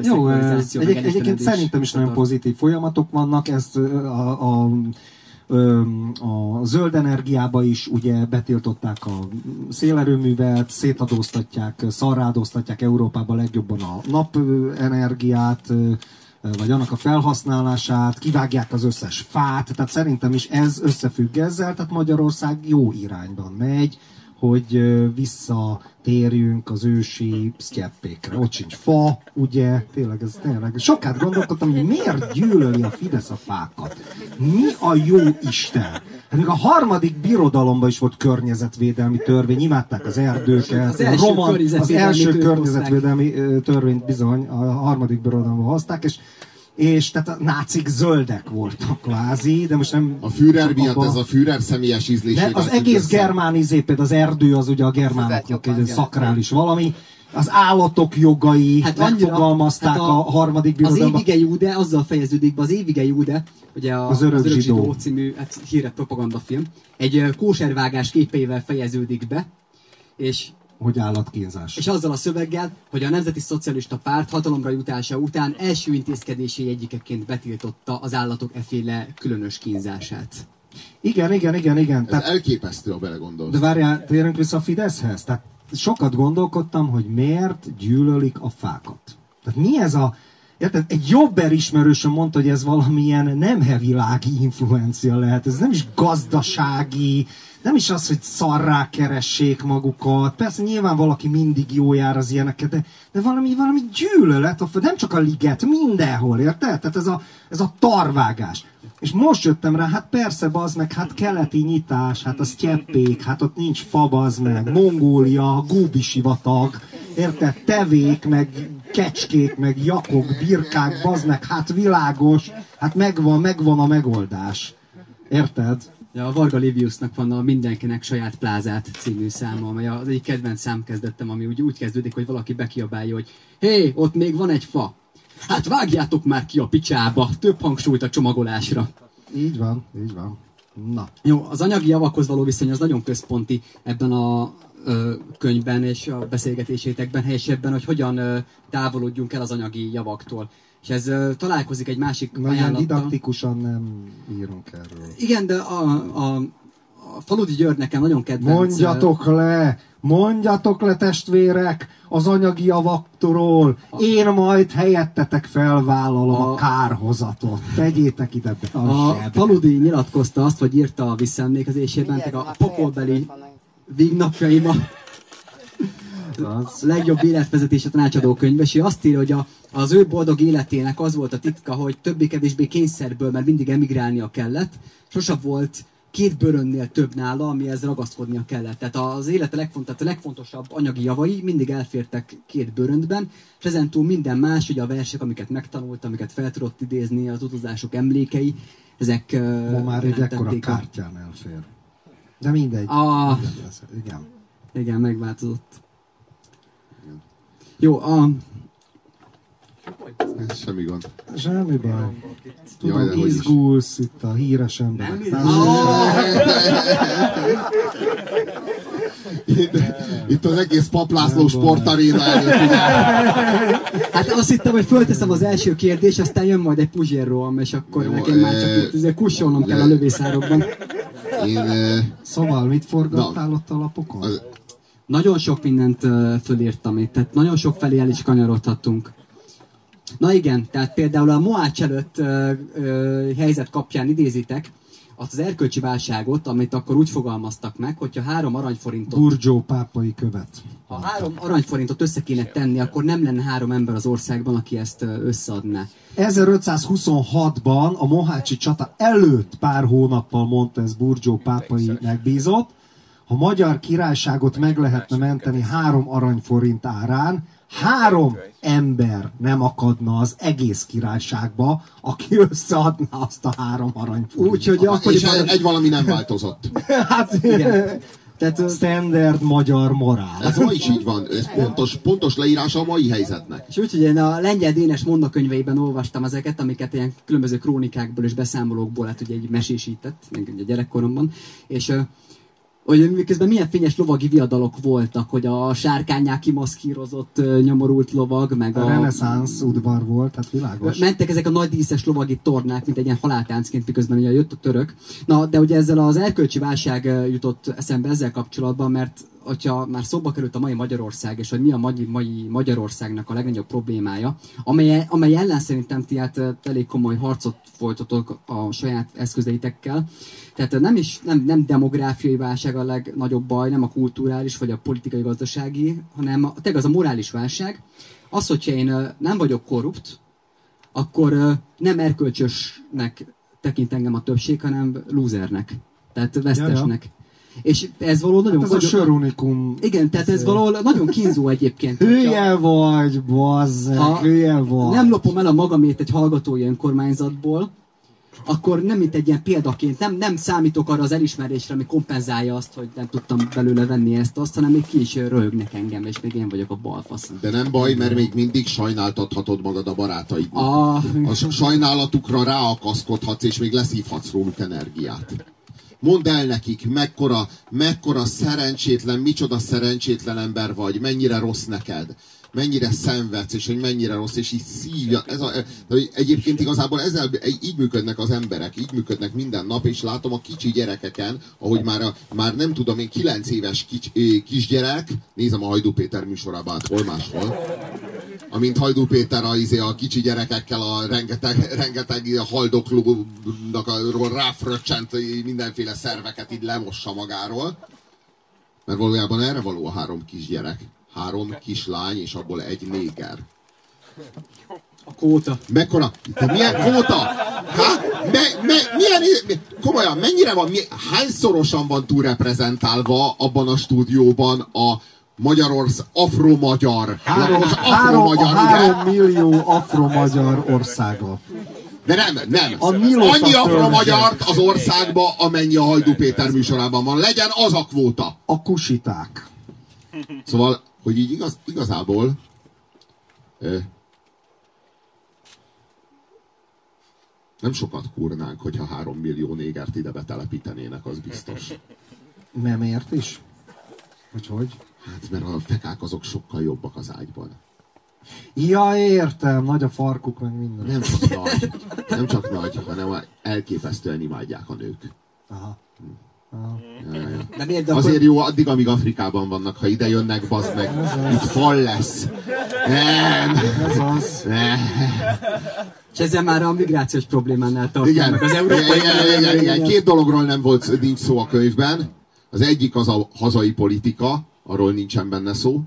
Jó, egyébként, egyébként szerintem is nagyon pozitív folyamatok vannak, ezt a, a a zöld energiába is ugye betiltották a szélerőművet, szétadóztatják, szarrádóztatják Európában legjobban a napenergiát, vagy annak a felhasználását, kivágják az összes fát, tehát szerintem is ez összefügg ezzel, tehát Magyarország jó irányban megy, hogy visszatérjünk az ősi sztyeppékre. Ott sincs fa, ugye, tényleg ez tényleg. Sokat gondolkodtam, hogy miért gyűlöli a Fidesz a fákat. Mi a jó Isten? Hát még a harmadik birodalomban is volt környezetvédelmi törvény, imádták az erdőket. Az első, roman, az első környezetvédelmi törvényt bizony a harmadik birodalomban hozták, és és tehát a nácik zöldek voltak kvázi, de most nem... A Führer miatt abba... ez a Führer személyes ízléség. De az egész germán izé, például az erdő az ugye a germánoknak egy szakrális valami, az állatok jogai hát megfogalmazták hát a, a harmadik birodalomban. Az évige Júde azzal fejeződik be, az évige Júde, ugye a, az Örök, az Örök Zsidó. Zsidó című hát, híres propagandafilm, egy kóservágás képeivel fejeződik be, és hogy állatkínzás. És azzal a szöveggel, hogy a Nemzeti Szocialista Párt hatalomra jutása után első intézkedésé egyikeként betiltotta az állatok eféle különös kínzását. Igen, igen, igen, igen. Ez Tehát, elképesztő, a belegondolsz. De várjál, térjünk vissza a Fideszhez. Tehát sokat gondolkodtam, hogy miért gyűlölik a fákat. Tehát mi ez a... Érted? Egy jobb ismerősöm mondta, hogy ez valamilyen nem világi influencia lehet. Ez nem is gazdasági, nem is az, hogy szarrá keressék magukat. Persze nyilván valaki mindig jó jár az ilyeneket, de, de valami, valami gyűlölet, nem csak a liget, mindenhol, érted? Tehát ez a, ez a tarvágás. És most jöttem rá, hát persze, bazd meg, hát keleti nyitás, hát az cseppék, hát ott nincs fa, bazd meg, Mongólia, Gúbi sivatag, érted? Tevék, meg kecskék, meg jakok, birkák, bazd meg, hát világos, hát megvan, megvan a megoldás. Érted? Ja, a Varga Liviusnak van a Mindenkinek saját plázát című száma, amely az egyik kedvenc számkezdettem, ami úgy, úgy kezdődik, hogy valaki bekiabálja, hogy hé, hey, ott még van egy fa. Hát vágjátok már ki a picsába, több hangsúlyt a csomagolásra. Így van, így van. Na. Jó, az anyagi javakhoz való viszony az nagyon központi ebben a könyvben és a beszélgetésétekben, helyesebben, hogy hogyan távolodjunk el az anyagi javaktól. És ez találkozik egy másik Na, ajánlattal. didaktikusan nem írunk erről. Igen, de a, a, a Faludi György nekem nagyon kedvenc. Mondjatok le! Mondjatok le, testvérek, az anyagi javaktól. Én majd helyettetek felvállalom a, a kárhozatot. Tegyétek ide be a, a Faludi nyilatkozta azt, hogy írta a visszaemlékezésében, a pokolbeli vígnapjaiban a legjobb életvezetése tanácsadó könyv, és azt írja, hogy a, az ő boldog életének az volt a titka, hogy többé-kevésbé kényszerből, mert mindig emigrálnia kellett, sosem volt két bőrönnél több nála, amihez ragaszkodnia kellett. Tehát az élete legfontosabb, a legfontosabb anyagi javai mindig elfértek két bőröntben, és ezentúl minden más, ugye a versek, amiket megtanult, amiket fel tudott idézni, az utazások emlékei, ezek Ma már egy ekkora kártyán elfér. De mindegy. Ah. Mindegy. Igen. Igen, megváltozott. Jó, a, Ez semmi gond. Semmi baj. Jaj, Tudom, de hogy is. izgulsz itt a híres emberek. Itt, itt az egész paplászló sportaréna előtt, ugye? hát azt hittem, hogy fölteszem az első kérdést, aztán jön majd egy puzsérroham, és akkor Jó, nekem már csak itt azért kussolnom kell a lövészárokban. Én, Szóval mit forgattál ott a lapokon? az, Nagyon sok mindent fölírtam itt, tehát nagyon sok felé el is kanyarodhattunk. Na igen, tehát például a Moács előtt ö, ö, helyzet kapján idézitek az erkölcsi válságot, amit akkor úgy fogalmaztak meg, hogyha három aranyforintot Burgyó pápai követ. Ha három aranyforintot össze kéne tenni, akkor nem lenne három ember az országban, aki ezt összeadná. 1526-ban a Mohácsi csata előtt pár hónappal mondta ez Burgyó pápai megbízott, ha magyar királyságot meg lehetne menteni három aranyforint árán, három ember nem akadna az egész királyságba, aki összeadná azt a három aranyforintot. Úgyhogy és akkoriban... egy valami nem változott. [laughs] hát, Igen. Tehát, standard magyar morál. Ez ma is így van. Ez pontos, pontos leírása a mai helyzetnek. És úgyhogy én a lengyel Dénes mondakönyveiben olvastam ezeket, amiket ilyen különböző krónikákból és beszámolókból, hát ugye egy mesésített, még ugye gyerekkoromban, és hogy miközben milyen fényes lovagi viadalok voltak, hogy a sárkányák kimaszkírozott nyomorult lovag, meg A a... reneszánsz udvar volt, tehát világos. Mentek ezek a nagy díszes lovagi tornák, mint egy ilyen haláltáncként, miközben ugye jött a török. Na, de ugye ezzel az erkölcsi válság jutott eszembe ezzel kapcsolatban, mert hogyha már szóba került a mai Magyarország, és hogy mi a mai, mai Magyarországnak a legnagyobb problémája, amely, amely ellen szerintem ti hát elég komoly harcot folytatok a saját eszközeitekkel. Tehát nem is nem, nem demográfiai válság a legnagyobb baj, nem a kulturális vagy a politikai gazdasági, hanem a, tényleg az a morális válság. Az, hogyha én nem vagyok korrupt, akkor nem erkölcsösnek tekint engem a többség, hanem losernek. Tehát vesztesnek. És ez való nagyon... Hát ez a nagyon- sörunikum. igen, tehát ez valahol nagyon kínzó egyébként. Hülye vagy, bazzeg, hülye vagy. nem lopom el a magamét egy hallgatói önkormányzatból, akkor nem mint egy ilyen példaként, nem, nem számítok arra az elismerésre, ami kompenzálja azt, hogy nem tudtam belőle venni ezt, azt, hanem még ki is röhögnek engem, és még én vagyok a balfasz. De nem baj, mert még mindig sajnáltathatod magad a barátaidnak. A, A s- sajnálatukra ráakaszkodhatsz, és még leszívhatsz róluk energiát. Mondd el nekik, mekkora, mekkora szerencsétlen, micsoda szerencsétlen ember vagy, mennyire rossz neked, mennyire szenvedsz, és hogy mennyire rossz, és így szívja. Ez a, hogy egyébként igazából ezzel, így működnek az emberek, így működnek minden nap, és látom a kicsi gyerekeken, ahogy már, a, már nem tudom én, kilenc éves kisgyerek, nézem a Hajdú Péter műsorában, hol máshol, amint Hajdú Péter a, izé, a kicsi gyerekekkel a rengeteg, rengeteg haldoklónak a ráfröccsent mindenféle szerveket így lemossa magáról. Mert valójában erre való a három kisgyerek. Három kislány, és abból egy néger. a kóta. Mekkora? De milyen kvóta? Há? Me, me, milyen, mi, komolyan, mennyire van, mi, hányszorosan van túlreprezentálva abban a stúdióban a Magyarország, afro-magyar. Három, az három, afro-magyar, ugye? három millió afro-magyar országa. De nem, nem. A Annyi afro-magyart az országba, amennyi a Hajdú Péter műsorában van. Legyen az a kvóta. A kusiták. Szóval, hogy így igaz, igazából ö, nem sokat kúrnánk, hogyha három millió négert ide betelepítenének, az biztos. Nem ért is? Hogy hogy? Hát, mert a fekák azok sokkal jobbak az ágyban. Ja, értem, nagy a farkuk, meg minden. Nem csak nagy, nem csak nagy, hanem elképesztően imádják a nők. Aha. Ja, ja. De miért, de Azért akkor, jó addig, amíg Afrikában vannak. Ha ide jönnek, bazd meg, itt fal lesz. Nem. Ez az. Nem. és ezzel már a migrációs problémánál tartunk Igen, meg az igen, európai igen, igen, igen. Két dologról nem volt, nincs szó a könyvben. Az egyik az a hazai politika, arról nincsen benne szó.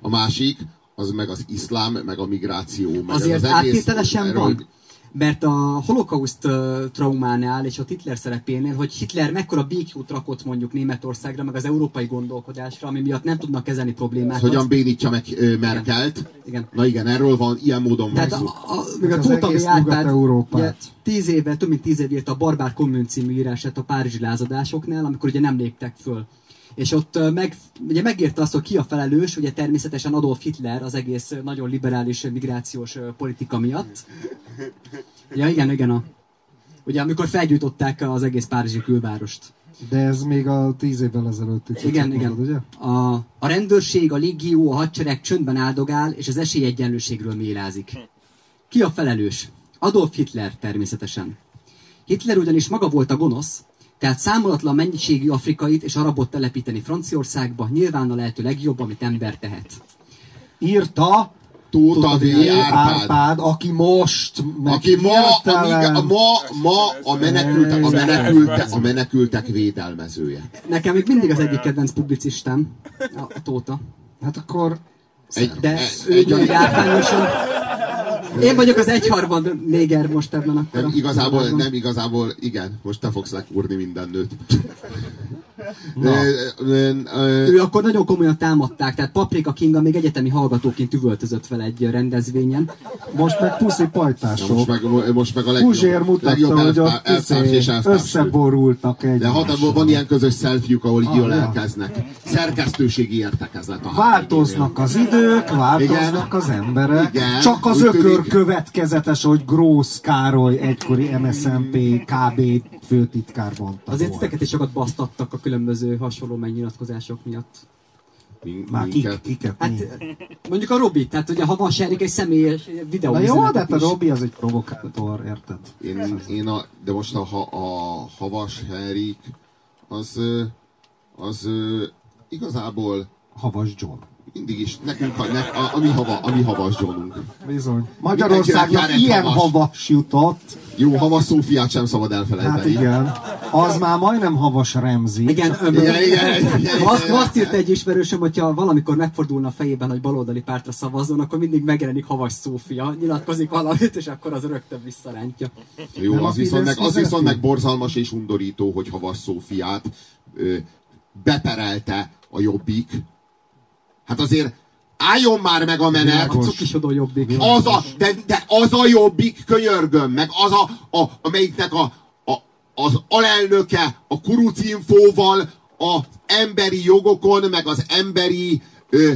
a másik, az meg az iszlám, meg a migráció. Meg Azért az áttételesen erről, van. Mert a holokauszt traumánál és a Hitler szerepénél, hogy Hitler mekkora békjót rakott mondjuk Németországra, meg az európai gondolkodásra, ami miatt nem tudnak kezelni problémákat. Hogyan bénítja meg ö, Merkelt. Igen. Na igen, erről van, ilyen módon van Tehát szó. a, a, még a Tóta Árpád, ugye, tíz éve, több mint tíz év írt a Barbár Kommun című írását a Párizsi lázadásoknál, amikor ugye nem léptek föl. És ott meg, ugye megírta azt, hogy ki a felelős, ugye természetesen Adolf Hitler az egész nagyon liberális migrációs politika miatt. Ja, igen, igen. A, ugye amikor felgyújtották az egész Párizsi külvárost. De ez még a tíz évvel ezelőtti cuccot Igen, mondod, igen. ugye? A, a rendőrség, a légió, a hadsereg csöndben áldogál, és az esélyegyenlőségről mélázik. Ki a felelős? Adolf Hitler természetesen. Hitler ugyanis maga volt a gonosz, tehát számolatlan mennyiségű afrikait és arabot telepíteni Franciaországba nyilván a lehető legjobb, amit ember tehet. Írta Tóta V. Árpád. Árpád, aki most Aki ma, amíg, ma, ma a, menekültek, a, menekültek, a menekültek védelmezője. Nekem még mindig az egyik kedvenc publicistám, a, a Tóta. Hát akkor Egy, De e- ő egy, egy. Én vagyok az egyharmad néger most ebben akkor. nem igazából, nem igazából, igen, most te fogsz lekúrni minden nőt. Ő akkor nagyon komolyan támadták, tehát Paprika Kinga még egyetemi hallgatóként üvöltözött fel egy rendezvényen. most meg puszi pajtások. most meg, most meg a legjobb, Puzsér mutatta, legjobb hogy ott és izé összeborultak egy. De hat, van ilyen közös selfie ahol így Ah, ölelkeznek. Szerkesztőségi értekezlet a Változnak az idők, változnak az emberek. Igen. Csak az ökör következetes, hogy Grósz Károly, egykori MSZMP KB főtitkár mondta. Azért volna. titeket is sokat basztattak a különböző hasonló megnyilatkozások miatt. Mink- Már kik, kiket Hát mondjuk a Robi, tehát ugye ha van Serik egy személyes videó Na jó, de hát a. Robi az egy provokátor, érted? Én, én a, de most a, ha- a Havas Herik, az, az igazából Havas John. Mindig is, nekünk a, ne, a, a, mi, hava, a mi Havas Johnunk. Bizony. Magyarországnak egy ilyen havas. havas jutott. Jó, Havas Szófiát sem szabad elfelejteni. Hát igen. Az már majdnem havas Remzi. Igen, Igen, igen, igen, igen. Azt, azt írt egy ismerősöm, hogyha valamikor megfordulna a fejében, hogy baloldali pártra szavazzon, akkor mindig megjelenik Havas Szófia, nyilatkozik valamit, és akkor az rögtön visszarántja. Jó, Nem az viszont, meg, az viszont meg borzalmas és undorító, hogy Havas Szófiát ö, beperelte a Jobbik. Hát azért álljon már meg a menet. A. Az a, de, de az a jobbik könyörgöm, meg az a, a amelyiknek a, a, az alelnöke a kurucinfóval az emberi jogokon, meg az emberi ö,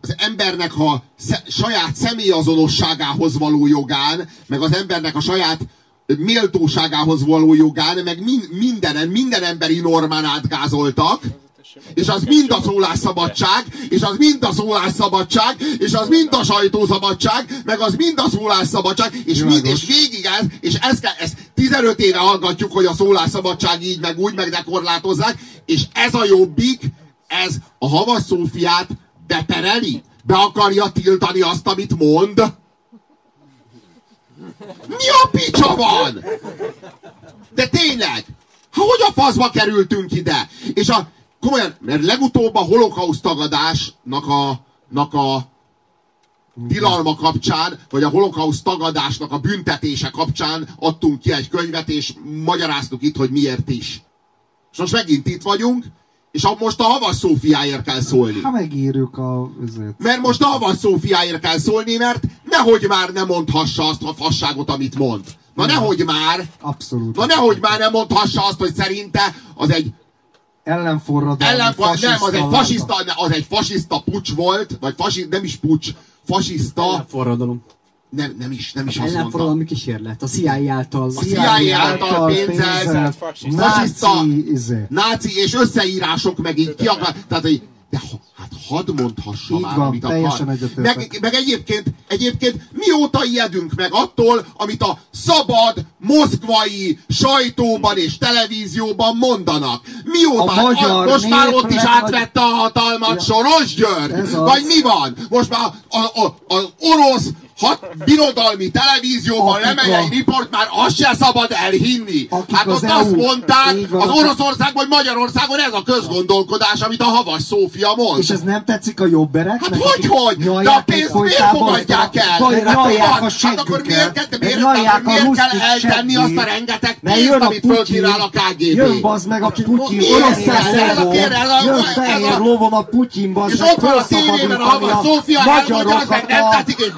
az embernek a sze, saját személyazonosságához való jogán, meg az embernek a saját méltóságához való jogán, meg min, mindenen, minden emberi normán átgázoltak, és az mind a szólásszabadság, és az mind a szólásszabadság, és az mind a sajtószabadság, meg az mind a szólásszabadság, és, mind, és végig ez, és ez kell, ezt 15 éve hallgatjuk, hogy a szólásszabadság így, meg úgy, meg dekorlátozzák, és ez a jobbik, ez a Havas Szófiát bepereli, be akarja tiltani azt, amit mond. Mi a picsa van? De tényleg, ha hogy a faszba kerültünk ide? És a, komolyan, mert legutóbb a holokauszt tagadásnak a, nak a tilalma kapcsán, vagy a holokauszt tagadásnak a büntetése kapcsán adtunk ki egy könyvet, és magyaráztuk itt, hogy miért is. És most megint itt vagyunk, és a, most a Havas Szófiáért kell szólni. Ha megírjuk a... Ezért. Mert most a Havas Szófiáért kell szólni, mert nehogy már ne mondhassa azt a fasságot, amit mond. Na nehogy már! Abszolút. Na nehogy már ne mondhassa azt, hogy szerinte az egy Ellenforradalmi ellenfa, nem, az egy fasiszta az egy fasiszta pucs volt, vagy fasi, nem is pucs, fasiszta, Forradalom. nem, nem is, nem is azt mondta. Ellenforradalmi kísérlet. A CIA által. A CIA által pénzelt, pénzelt, fasiszta, náci, náci és összeírások meg így ki akar, tehát hogy de ha, hadd mondhassa Így már, van, amit akar. Meg, meg egyébként, egyébként mióta ijedünk meg attól, amit a szabad, moszkvai sajtóban és televízióban mondanak? Mióta? A magyar most már ott is átvette a hatalmat Ja. Soros György? Vagy mi van? Most már a, a, az orosz hat birodalmi televízióban Akik lemegy egy riport, már azt se szabad elhinni. Akik hát az ott EU azt mondták, így van, az Oroszországban, vagy Magyarországon ez a közgondolkodás, amit a Havas Szófia mond. És ez nem tetszik a jobbereknek? Hát hogy, hogy? De a pénzt miért fogadják el? Hát a hát akkor miért, kell, miért, miért kell eltenni azt a rengeteg pénzt, amit fölkínál a KGB? Jön bazd meg a Putyin, Miért orosz kell? Ez a lovon, kér- ez a- jön fehér lovon a Putyin bazd És meg, ott van a tévében a Havas Szófia, elmondja, az meg nem tetszik, és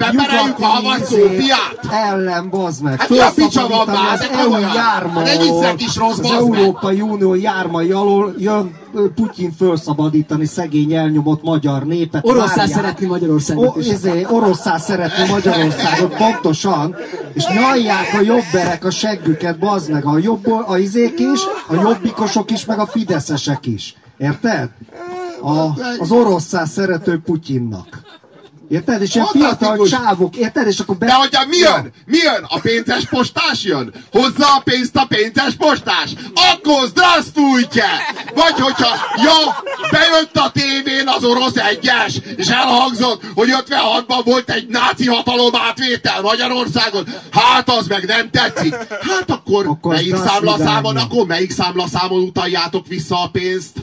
bepereljük a Havas Szófiát. Ellen bazd meg. Hát mi a picsa van már? az EU járma ne alól, viccek is rossz, Az. Európai Unió jármai alól jön Putyin felszabadítani szegény elnyomott magyar népet. Oroszá szeretni Magyarországot O, izé, oroszá szeretni Magyarországot, pontosan, és nyalják a jobberek a seggüket, bazd meg, a, jobb, a izék is, a jobbikosok is, meg a fideszesek is. Érted? A, az oroszá szerető Putyinnak. Érted? És ilyen fiatal csávok, érted? És akkor be... De hogyha mi jön? Mi jön? A pénzes postás jön? Hozza a pénzt a pénzes postás? Akkor zdrasztújtje! Vagy hogyha, ja, bejött a tévén az orosz egyes, és elhangzott, hogy 56-ban volt egy náci hatalom átvétel Magyarországon. Hát az meg nem tetszik. Hát akkor, Akkor melyik számlaszámon, akkor melyik számlaszámon utaljátok vissza a pénzt?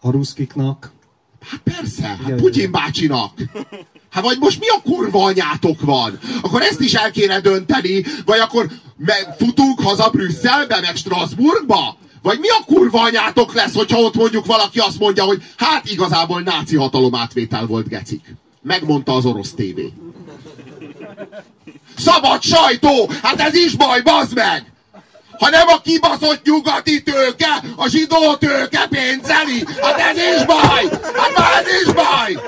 A ruszkiknak. Hát persze, hát Putyin bácsinak. Hát vagy most mi a kurva anyátok van? Akkor ezt is el kéne dönteni, vagy akkor me- futunk haza Brüsszelbe, meg Strasbourgba? Vagy mi a kurva anyátok lesz, hogyha ott mondjuk valaki azt mondja, hogy hát igazából náci hatalom átvétel volt gecik. Megmondta az orosz tévé. Szabad sajtó! Hát ez is baj, bazd meg! Ha nem a kibaszott nyugati tőke, a zsidó tőke pénzeli, hát ez is baj! Hát már ez is baj!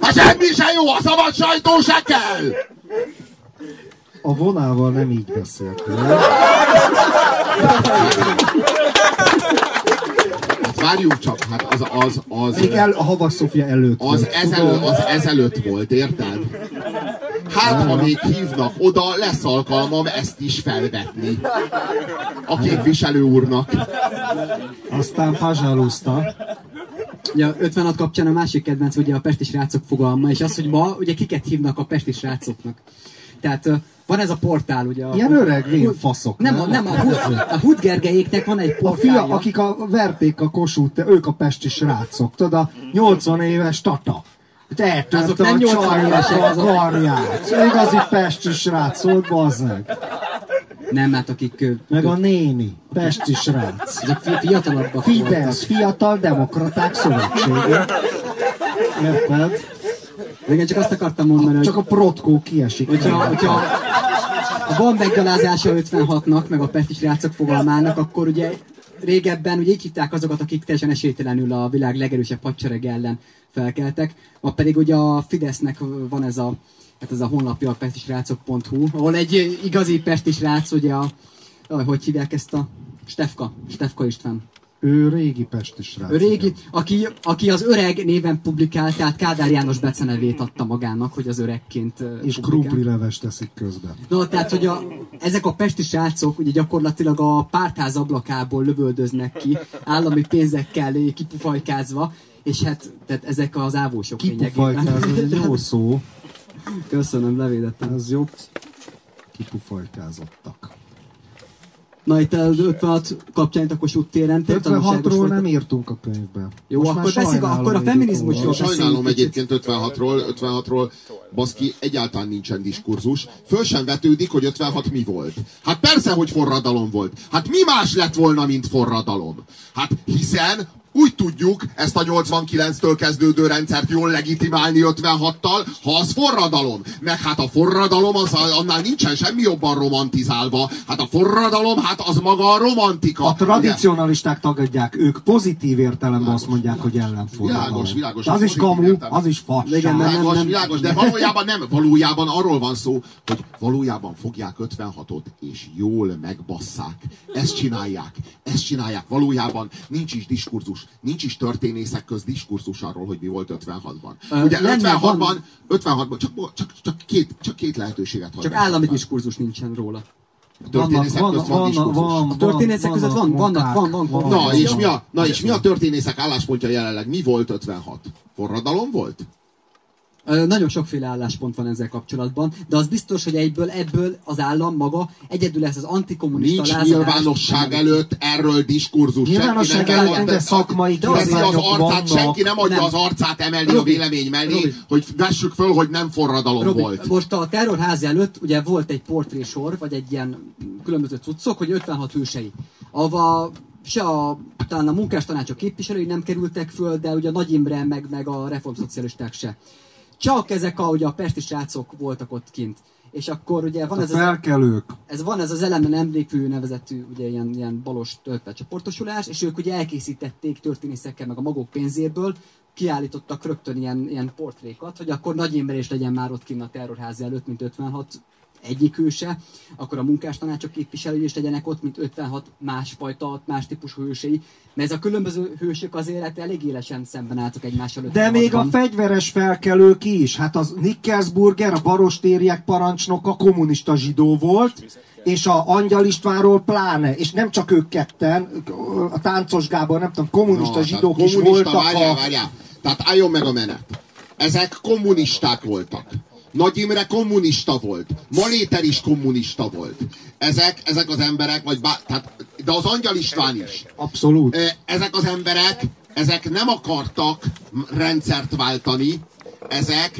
Hát semmi se jó, a szabad sajtó se kell! A vonával nem így beszéltél. Hát várjunk csak, hát az, az, az, Még el, a Havas Szofia előtt. az, ezelő, az ezelőtt volt, érted? Hát, ha még hívnak oda, lesz alkalmam ezt is felvetni. A képviselő úrnak. Aztán pazsálózta. Ugye a 56 kapcsán a másik kedvenc ugye a pesti srácok fogalma, és az, hogy ma ugye kiket hívnak a pesti srácoknak. Tehát van ez a portál, ugye. A, Ilyen öreg vén faszok. Nem, a, nem a, Hud, a Hud Gergelyéknek van egy A portálja. fia, akik a, verték a kosút, ők a pesti srácok. Tudod, a 80 éves tata. Eltörte Azok nem a 80 csajnak a karját. Igazi pesti srác volt, bazd meg. Nem, hát akik Meg a néni, pesti srác. fi- fiatalabbak Fidesz, Fiatal Demokraták Szövetsége. Érted? Igen, csak azt akartam mondani, hogy Csak a protkó kiesik. hogyha, hogyha ha van meggalázása 56-nak, meg a pesti srácok fogalmának, akkor ugye régebben ugye így hívták azokat, akik teljesen esélytelenül a világ legerősebb hadsereg ellen felkeltek. Ma pedig ugye a Fidesznek van ez a, hát ez a honlapja a pestisrácok.hu, ahol egy igazi pestisrác, ugye a, hogy hívják ezt a Stefka, Stefka István. Ő régi pesti srác. Ő régi, aki, aki az öreg néven publikált, tehát Kádár János becenevét adta magának, hogy az öregként És publikál. krumplileves teszik közben. Na, tehát, hogy a, ezek a pesti srácok ugye gyakorlatilag a pártház ablakából lövöldöznek ki, állami pénzekkel kipufajkázva, és hát tehát ezek az ávósok Kipufajkáz, ez egy jó szó. Köszönöm, levédettem. Ez jó. Kipufajkázottak. Na, itt az 56 kapcsán itt a Kossuth téren tényleg tanulságos 56-ról volt. nem írtunk a könyvbe. Jó, Most akkor sajnálom, akkor a feminizmusról. Sajnálom egyébként 56-ról, 56-ról, baszki, egyáltalán nincsen diskurzus. Föl sem vetődik, hogy 56 mi volt. Hát persze, hogy forradalom volt. Hát mi más lett volna, mint forradalom? Hát hiszen úgy tudjuk ezt a 89-től kezdődő rendszert jól legitimálni 56-tal, ha az forradalom. Meg hát a forradalom, az, annál nincsen semmi jobban romantizálva. Hát a forradalom, hát az maga a romantika. A tradicionalisták tagadják, ők pozitív értelemben azt mondják, hogy ellenforradalom. Világos, világos, Az a is kamu, értelem. az is fasság. Igen, nem, Világos, nem. világos, de valójában nem, valójában arról van szó, hogy valójában fogják 56-ot, és jól megbasszák. Ezt csinálják, ezt csinálják. Valójában nincs is diskurzus, nincs is történészek köz diskurzus arról, hogy mi volt 56-ban. Ö, Ugye lenne, 56-ban, van. 56-ban csak, csak, csak, két, csak két lehetőséget Csak hagynak. állami diskurzus nincsen róla. A történészek közt van diskurzus. A történészek között van- vannak- van- van- van- Na, és mi a, na és mi a történészek álláspontja jelenleg? Mi volt 56? Forradalom volt? Nagyon sokféle álláspont van ezzel kapcsolatban, de az biztos, hogy egyből ebből az állam maga egyedül lesz az antikommunista Nincs nyilvánosság előtt erről diskurzus. Nyilvánosság előtt minden szakmai az arcát, vannak. Senki nem adja nem. az arcát emelni Robi, a vélemény mellé, Robi. hogy vessük föl, hogy nem forradalom Robi, volt. Most a terrorház előtt ugye volt egy portrésor, vagy egy ilyen különböző cuccok, hogy 56 hősei. Ava se a, talán a munkástanácsok képviselői nem kerültek föl, de ugye a Nagy Imre, meg, meg a reformszocialisták se. Csak ezek a, ugye a pesti srácok voltak ott kint. És akkor ugye van a ez felkelők. Az, ez van ez az elemen emlékű nevezetű ugye ilyen, ilyen balos csoportosulás, és ők ugye elkészítették történészekkel meg a maguk pénzéből, kiállítottak rögtön ilyen, ilyen portrékat, hogy akkor Nagy Imre is legyen már ott kint a terrorház előtt, mint 56 egyik őse, akkor a munkástanácsok képviselői is legyenek ott, mint 56 másfajta, más típusú hősei. Mert ez a különböző hősök azért hát elég élesen szemben álltak egymással. De még a fegyveres felkelők is. Hát az Nickelsburger, a barostériek parancsnok a kommunista zsidó volt, és a Angyal Istvánról pláne, és nem csak ők ketten, a Táncos Gábor, nem tudom, kommunista no, zsidók kommunista, is voltak. Várjál, a... várjál. Tehát álljon meg a menet. Ezek kommunisták voltak. Nagy Imre kommunista volt. Maléter is kommunista volt. Ezek, ezek az emberek, vagy bá, tehát, de az Angyal István is. Abszolút. Ezek az emberek, ezek nem akartak rendszert váltani, ezek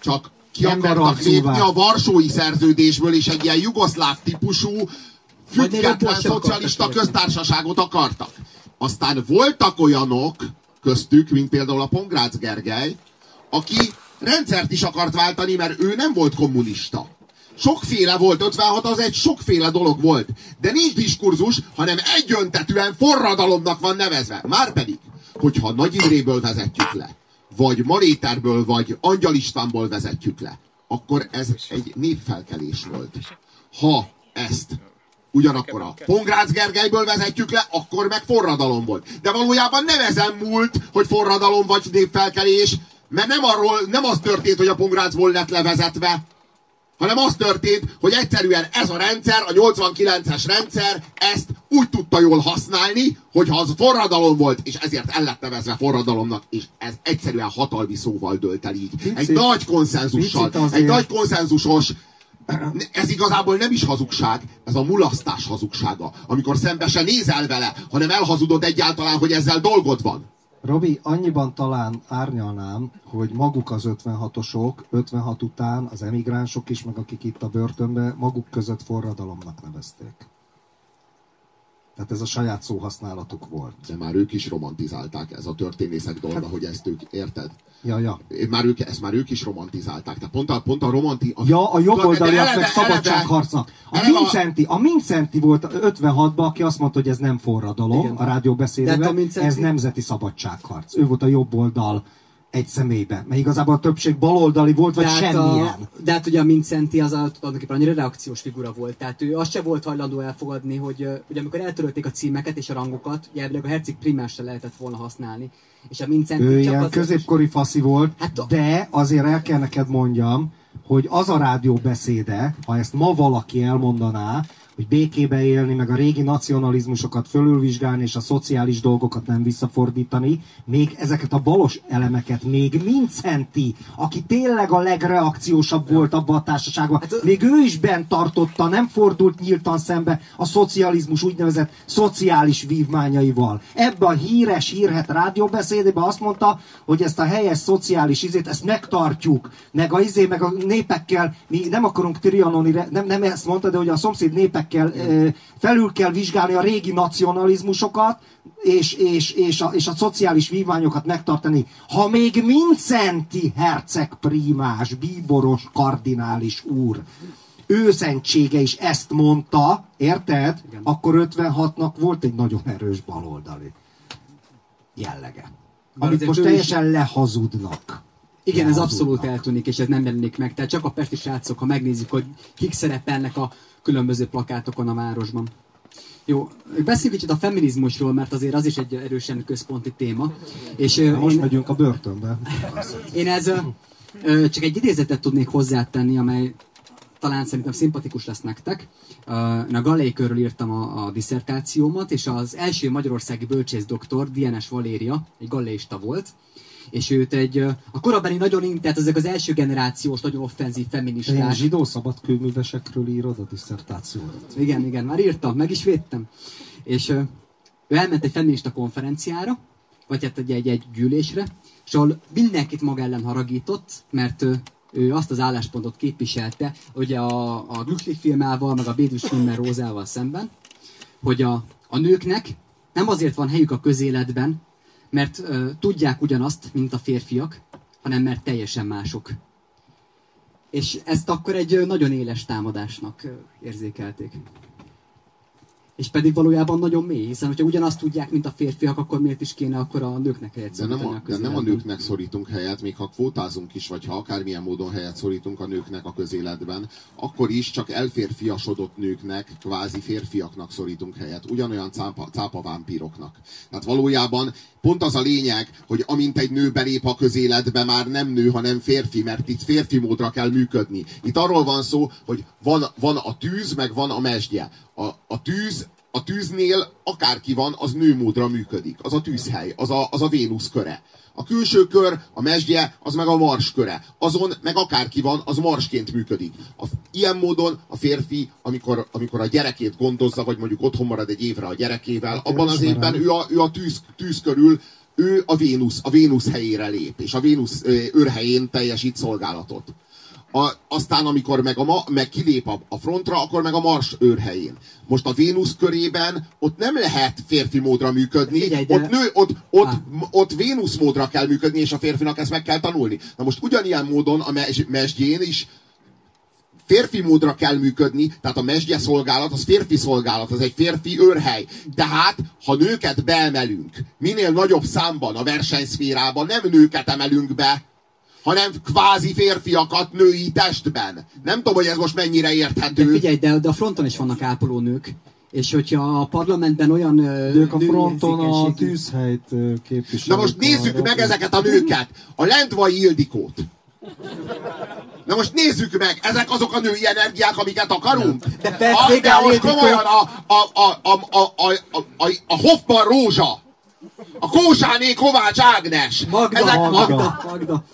csak ki akartak lépni a Varsói szerződésből, és egy ilyen jugoszláv típusú független szocialista köztársaságot akartak. Aztán voltak olyanok köztük, mint például a Pongrácz Gergely, aki rendszert is akart váltani, mert ő nem volt kommunista. Sokféle volt, 56 az egy sokféle dolog volt. De nincs diskurzus, hanem egyöntetűen forradalomnak van nevezve. Márpedig, hogyha Nagy Imréből vezetjük le, vagy Maréterből, vagy Angyal Istvánból vezetjük le, akkor ez egy népfelkelés volt. Ha ezt ugyanakkor a Pongrácz Gergelyből vezetjük le, akkor meg forradalom volt. De valójában nem ezen múlt, hogy forradalom vagy népfelkelés, mert nem, arról, nem az történt, hogy a Pongrácból lett levezetve, hanem az történt, hogy egyszerűen ez a rendszer, a 89-es rendszer ezt úgy tudta jól használni, hogyha az forradalom volt, és ezért el lett nevezve forradalomnak, és ez egyszerűen hatalmi szóval dölt el így. Picit, egy nagy konszenzussal, egy nagy konszenzusos ez igazából nem is hazugság, ez a mulasztás hazugsága. Amikor szembe se nézel vele, hanem elhazudod egyáltalán, hogy ezzel dolgod van. Robi, annyiban talán árnyalnám, hogy maguk az 56-osok, 56 után az emigránsok is, meg akik itt a börtönbe, maguk között forradalomnak nevezték. Tehát ez a saját szóhasználatuk volt. De már ők is romantizálták, ez a történészek dolga, hát, hogy ezt ők érted. Ja, ja. Már ők, ezt már ők is romantizálták. Tehát pont a, pont a romanti... A, ja, a jobboldaliak meg szabadságharcnak. A Mincenti, a Mincenti volt 56-ban, aki azt mondta, hogy ez nem forradalom Igen. a rádióbeszédében, Mincenti... ez nemzeti szabadságharc. Ő volt a jobboldal egy személyben. Mert igazából a többség baloldali volt, vagy de hát semmilyen. A, de hát ugye a Mincenti az a, tulajdonképpen annyira reakciós figura volt. Tehát ő azt se volt hajlandó elfogadni, hogy ugye amikor eltörölték a címeket és a rangokat, ugye a herceg primásra lehetett volna használni. És a Mincenti ő csak ilyen az középkori faszi volt, hát, de azért el kell neked mondjam, hogy az a rádió beszéde, ha ezt ma valaki elmondaná, hogy békébe élni, meg a régi nacionalizmusokat fölülvizsgálni, és a szociális dolgokat nem visszafordítani, még ezeket a balos elemeket, még Mincenti, aki tényleg a legreakciósabb volt abban a társaságban, hát, még ő is bent tartotta, nem fordult nyíltan szembe a szocializmus úgynevezett szociális vívmányaival. Ebben a híres, hírhet rádióbeszédében azt mondta, hogy ezt a helyes szociális izét, ezt megtartjuk, meg a izé, meg a népekkel, mi nem akarunk trianoni, nem, nem ezt mondta, de hogy a szomszéd népek kell, felül kell vizsgálni a régi nacionalizmusokat, és, és, és, a, és a szociális vívmányokat megtartani. Ha még Mincenti herceg primás, bíboros kardinális úr őszentsége is ezt mondta, érted? Igen. Akkor 56-nak volt egy nagyon erős baloldali jellege. Amit most teljesen is... lehazudnak. Igen, ez abszolút eltűnik, és ez nem jelenik meg. Tehát csak a pesti srácok, ha megnézzük, hogy kik szerepelnek a különböző plakátokon a városban. Jó, beszéljünk kicsit a feminizmusról, mert azért az is egy erősen központi téma. És, Most én, megyünk a börtönbe. Én ez csak egy idézetet tudnék hozzátenni, amely talán szerintem szimpatikus lesz nektek. Én a Galei körül írtam a, a diszertációmat, és az első magyarországi bölcsész doktor, DNS Valéria, egy galleista volt, és őt egy, a korabeli nagyon intett, ezek az első generációs, nagyon offenzív feministák. Ilyen zsidó szabadkőművesekről írod a diszertációdat. Igen, igen, már írtam, meg is védtem. És ő elment egy feminista konferenciára, vagy hát egy, egy, egy gyűlésre, és ahol mindenkit maga ellen haragított, mert ő, ő azt az álláspontot képviselte, ugye a, a Glücklich filmával, meg a Bédus filmmel Rózával szemben, hogy a, a nőknek nem azért van helyük a közéletben, mert ö, tudják ugyanazt, mint a férfiak, hanem mert teljesen mások. És ezt akkor egy nagyon éles támadásnak érzékelték. És pedig valójában nagyon mély, hiszen hogyha ugyanazt tudják, mint a férfiak, akkor miért is kéne akkor a nőknek helyet De nem, a, a de nem a nőknek szorítunk helyet, még ha kvótázunk is, vagy ha akármilyen módon helyet szorítunk a nőknek a közéletben, akkor is csak elférfiasodott nőknek, kvázi férfiaknak szorítunk helyet. Ugyanolyan cápa, cápa vámpíroknak. Tehát valójában pont az a lényeg, hogy amint egy nő belép a közéletbe, már nem nő, hanem férfi, mert itt férfi módra kell működni. Itt arról van szó, hogy van, van a tűz, meg van a mesdje. A, a tűz a tűznél akárki van, az nőmódra működik. Az a tűzhely, az a, az a Vénusz köre. A külső kör, a mesdje, az meg a mars köre. Azon meg akárki van, az marsként működik. A, ilyen módon a férfi, amikor, amikor a gyerekét gondozza, vagy mondjuk otthon marad egy évre a gyerekével, abban az évben ő a, ő a tűz, tűz körül ő a Vénusz, a Vénusz helyére lép, és a Vénusz őrhelyén teljesít szolgálatot. A, aztán, amikor meg, a ma, meg kilép a, a frontra, akkor meg a Mars őrhelyén. Most a Vénusz körében ott nem lehet férfi módra működni, Figyelj, de... ott, nő, ott, ott, ott Vénusz módra kell működni, és a férfinak ezt meg kell tanulni. Na most ugyanilyen módon a mes, mesdjén is férfi módra kell működni, tehát a mesdje szolgálat, az férfi szolgálat, az egy férfi őrhely. Tehát, ha nőket beemelünk, minél nagyobb számban a versenyszférában, nem nőket emelünk be, hanem kvázi férfiakat női testben. Nem tudom, hogy ez most mennyire érthető. De figyelj, de, de a fronton is vannak ápoló nők. És hogyha a parlamentben olyan nők a fronton a tűzhelyt képviselik. Na most nézzük meg ezeket a nőket. A Lendvai Ildikót. Na most nézzük meg, ezek azok a női energiák, amiket akarunk? De persze, de most komolyan a, a, a, a, a, a, a, a Hoffman Rózsa, a Kósáné Kovács Ágnes. Magda, ezek, Magda, Magda.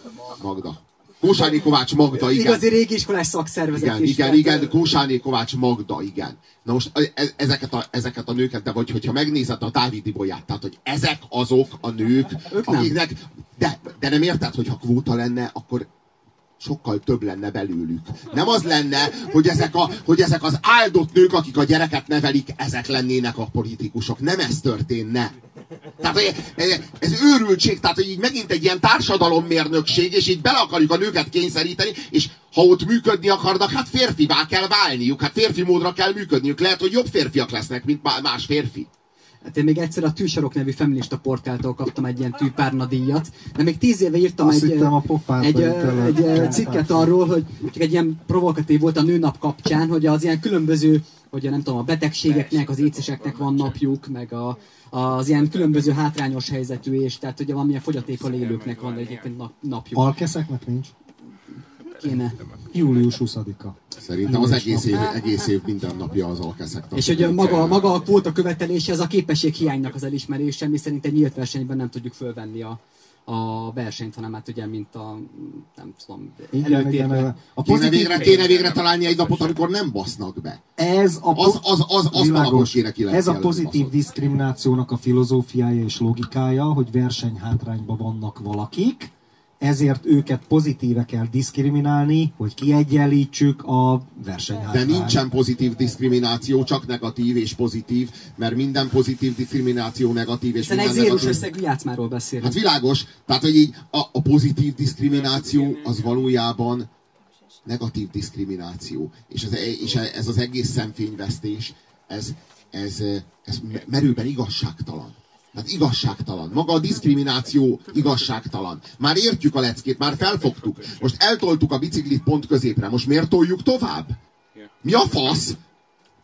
Magda. Kósáné Kovács Magda, igen. Igazi régi iskolás szakszervezet igen, is. Igen, igen, igen, Kósáné Kovács Magda, igen. Na most e, ezeket a, ezeket a nőket, de vagy hogyha megnézed a Dávidi bolyát, tehát hogy ezek azok a nők, ők akiknek, de, de nem érted, hogyha kvóta lenne, akkor sokkal több lenne belőlük. Nem az lenne, hogy ezek, a, hogy ezek az áldott nők, akik a gyereket nevelik, ezek lennének a politikusok. Nem ez történne. Tehát ez őrültség, tehát hogy így megint egy ilyen társadalommérnökség, és így bele akarjuk a nőket kényszeríteni, és ha ott működni akarnak, hát férfivá kell válniuk, hát férfi módra kell működniük. Lehet, hogy jobb férfiak lesznek, mint más férfi. Hát én még egyszer a Tűsarok nevű feminista portáltól kaptam egy ilyen tűpárna díjat, de még tíz éve írtam Azt egy, a egy, egy, egy cikket arról, hogy csak egy ilyen provokatív volt a nőnap kapcsán, hogy az ilyen különböző, hogy nem tudom, a betegségeknek, az éceseknek van napjuk, meg a, az ilyen különböző hátrányos helyzetű, és tehát ugye valamilyen fogyatékkal élőknek van egyébként nap, napjuk. Alkeszeknek nincs? Kéne. Július 20-a. Szerintem az egész év, egész év minden napja az alkeszek. És hogy maga, maga a kvóta követelése, az a képesség hiánynak az elismerése, mi szerint egy nyílt versenyben nem tudjuk fölvenni a, a versenyt, hanem hát ugye, mint a, nem tudom, igen, a kéne, végre, kéne végre találni egy napot, amikor nem basznak be. Ez a az, az, az, az világos, kéne Ez a pozitív diszkriminációnak a filozófiája és logikája, hogy versenyhátrányban vannak valakik, ezért őket pozitíve kell diszkriminálni, hogy kiegyenlítsük a versenyhátrányt. De nincsen pozitív diszkrimináció, csak negatív és pozitív, mert minden pozitív diszkrimináció negatív és Hiszen minden egy zérus összegű játszmáról beszélünk. Hát világos, tehát hogy így a, a pozitív diszkrimináció az valójában negatív diszkrimináció. És ez, és ez az egész szemfényvesztés, ez, ez, ez merőben igazságtalan. Tehát igazságtalan. Maga a diszkrimináció igazságtalan. Már értjük a leckét, már felfogtuk. Most eltoltuk a biciklit pont középre. Most miért toljuk tovább? Mi a fasz?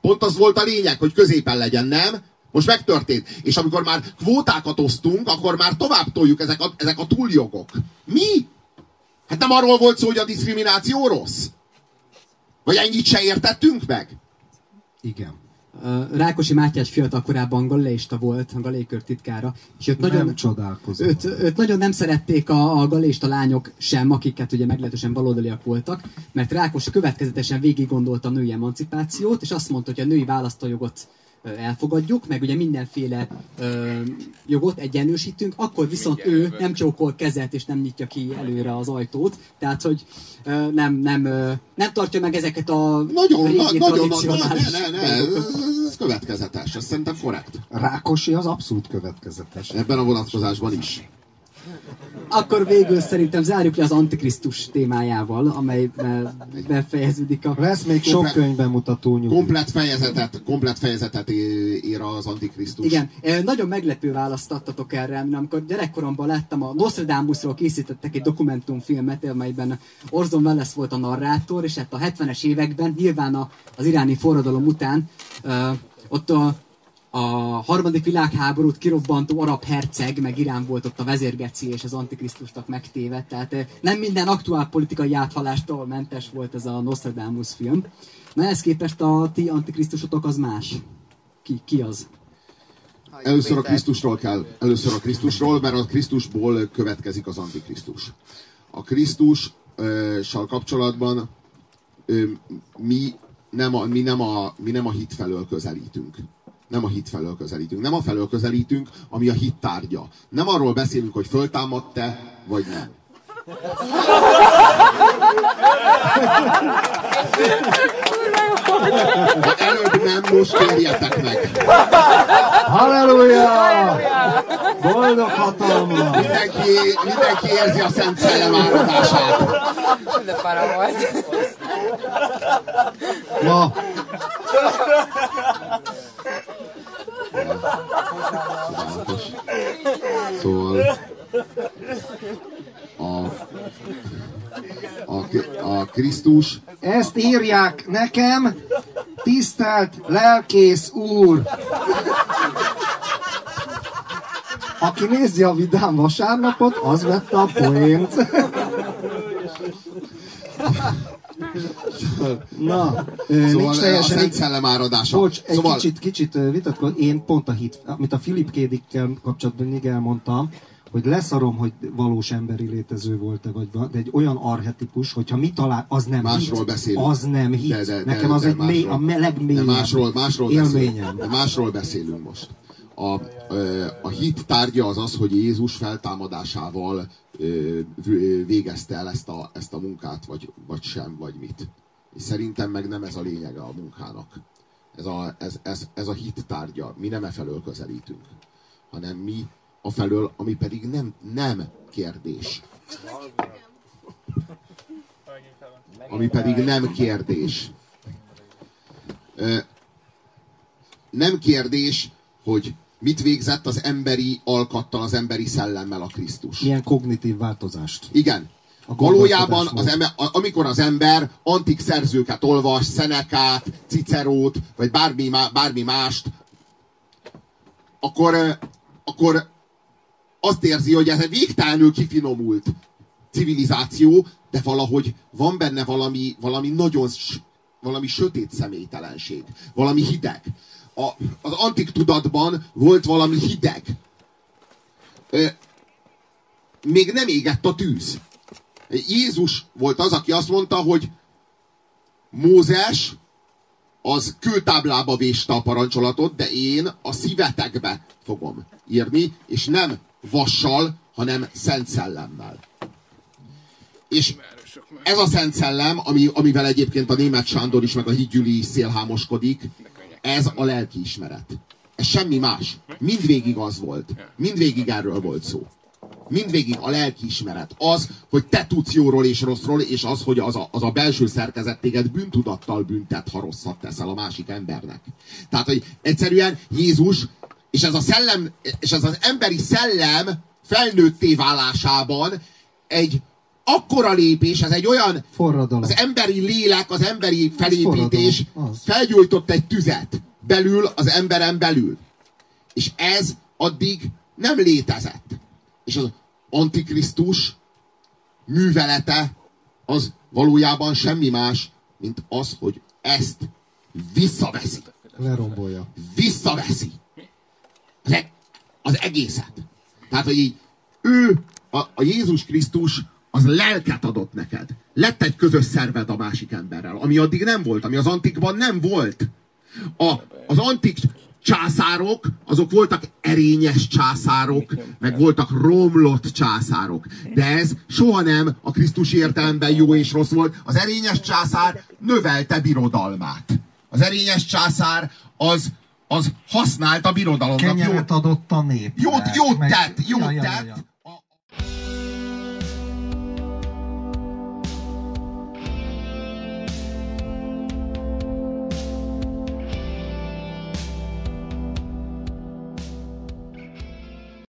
Pont az volt a lényeg, hogy középen legyen, nem? Most megtörtént. És amikor már kvótákat osztunk, akkor már tovább toljuk ezek a, ezek a túljogok. Mi? Hát nem arról volt szó, hogy a diszkrimináció rossz? Vagy ennyit se értettünk meg? Igen. Rákosi Mátyás fiatal korában galeista volt, a galékör titkára, és őt Nem nagyon, csodálkozom. őt, őt nagyon nem szerették a, a galéista lányok sem, akiket ugye meglehetősen baloldaliak voltak, mert Rákosi következetesen végig gondolta a női emancipációt, és azt mondta, hogy a női választójogot elfogadjuk, meg ugye mindenféle ö, jogot egyenlősítünk, akkor viszont ő nem csókol kezet és nem nyitja ki előre az ajtót, tehát hogy ö, nem, nem, ö, nem tartja meg ezeket a Nagyon, régi na, nagyon, nagyon, tradicionális ne, ne, ne, ez következetes, ez szerintem korrekt. Rákosi az abszolút következetes. Ebben a vonatkozásban is. Akkor végül szerintem zárjuk le az Antikrisztus témájával, amelyben befejeződik a... Lesz még sok Komplet- könyvbemutató nyugi. Komplet fejezetet, komplet fejezetet ér az Antikrisztus. Igen, nagyon meglepő választ adtatok erre, mert amikor gyerekkoromban láttam, a Nostradamusról készítettek egy dokumentumfilmet, amelyben Orson Welles volt a narrátor, és hát a 70-es években, nyilván az iráni forradalom után, ott a, a harmadik világháborút kirobbantó arab herceg, meg Irán volt ott a vezérgeci és az antikrisztusnak megtéve, tehát eh, nem minden aktuál politikai áthalástól mentes volt ez a Nostradamus film. Na ehhez képest a ti antikrisztusotok az más. Ki, ki az? Először a Krisztusról kell, először a Krisztusról, mert a Krisztusból következik az Antikrisztus. A Krisztussal kapcsolatban ö, mi nem, a, mi, nem a, mi nem a hit felől közelítünk. Nem a hit felől közelítünk. Nem a felől közelítünk, ami a hit tárgya. Nem arról beszélünk, hogy föltámadt-e, vagy nem. Ha előbb nem, most kérjetek meg. Halleluja! Boldog hatalma! Mindenki, mindenki érzi a Szent Szellem áradását. De para volt. Ma Csodálatos. Szóval a, a, a Krisztus ezt írják nekem, tisztelt lelkész úr! Aki nézi a vidám vasárnapot, az vette a poént. Na, ö, Szóval nincs a teljesen Szent Szellem áradása. Bocs, egy szóval, kicsit, kicsit vitatkozom. Én pont a hit, amit a Philip Kédikkel kapcsolatban mindig elmondtam, hogy leszarom, hogy valós emberi létező volt-e, vagy va- de egy olyan arhetipus, hogyha mi talál, az nem Másról hit. beszélünk. Az nem hit. De- de- de- Nekem az de egy mély, másról- a me- legmélyebb De másról, másról, élményem. beszélünk, de másról beszélünk most. A, a hit tárgya az az, hogy Jézus feltámadásával végezte el ezt a, ezt a munkát, vagy, vagy sem, vagy mit. És szerintem meg nem ez a lényege a munkának. Ez a, ez, ez, ez a hit tárgya. Mi nem e felől közelítünk, hanem mi a felől, ami pedig nem, nem kérdés. Ami pedig nem kérdés. Nem kérdés, hogy mit végzett az emberi alkattal, az emberi szellemmel a Krisztus. Ilyen kognitív változást. Igen. A Valójában, az ember, amikor az ember antik szerzőket olvas, Szenekát, Cicerót, vagy bármi, má- bármi mást, akkor, ö, akkor azt érzi, hogy ez egy végtelenül kifinomult civilizáció, de valahogy van benne valami, valami nagyon valami sötét személytelenség, valami hideg. A, az antik tudatban volt valami hideg. Ö, még nem égett a tűz. Jézus volt az, aki azt mondta, hogy Mózes az kőtáblába véste a parancsolatot, de én a szívetekbe fogom írni, és nem vassal, hanem szent szellemmel. És ez a szent szellem, ami, amivel egyébként a német Sándor is, meg a hídgyüli is szélhámoskodik, ez a lelkiismeret. Ez semmi más. Mindvégig az volt. Mindvégig erről volt szó. Mindvégig a lelkiismeret. Az, hogy te tudsz jóról és rosszról, és az, hogy az a, az a belső szerkezet téged bűntudattal büntet, ha rosszat teszel a másik embernek. Tehát, hogy egyszerűen Jézus, és ez a szellem, és ez az emberi szellem felnőtté válásában egy akkora lépés, ez egy olyan Forradalom. az emberi lélek, az emberi felépítés az. felgyújtott egy tüzet belül, az emberen belül. És ez addig nem létezett. És az Antikrisztus művelete az valójában semmi más, mint az, hogy ezt visszaveszi. Lerombolja. Visszaveszi. Az, e- az egészet. Tehát, hogy így ő, a, a Jézus Krisztus az lelket adott neked. Lett egy közös szerved a másik emberrel, ami addig nem volt, ami az antikban nem volt. A, az antik császárok, azok voltak erényes császárok, meg voltak romlott császárok. De ez soha nem a Krisztus értelemben jó és rossz volt. Az erényes császár növelte birodalmát. Az erényes császár az, az használt a birodalomnak. Kenyeret adott a nép. Jót, jót tett, jót ja, ja, tett, ja, ja.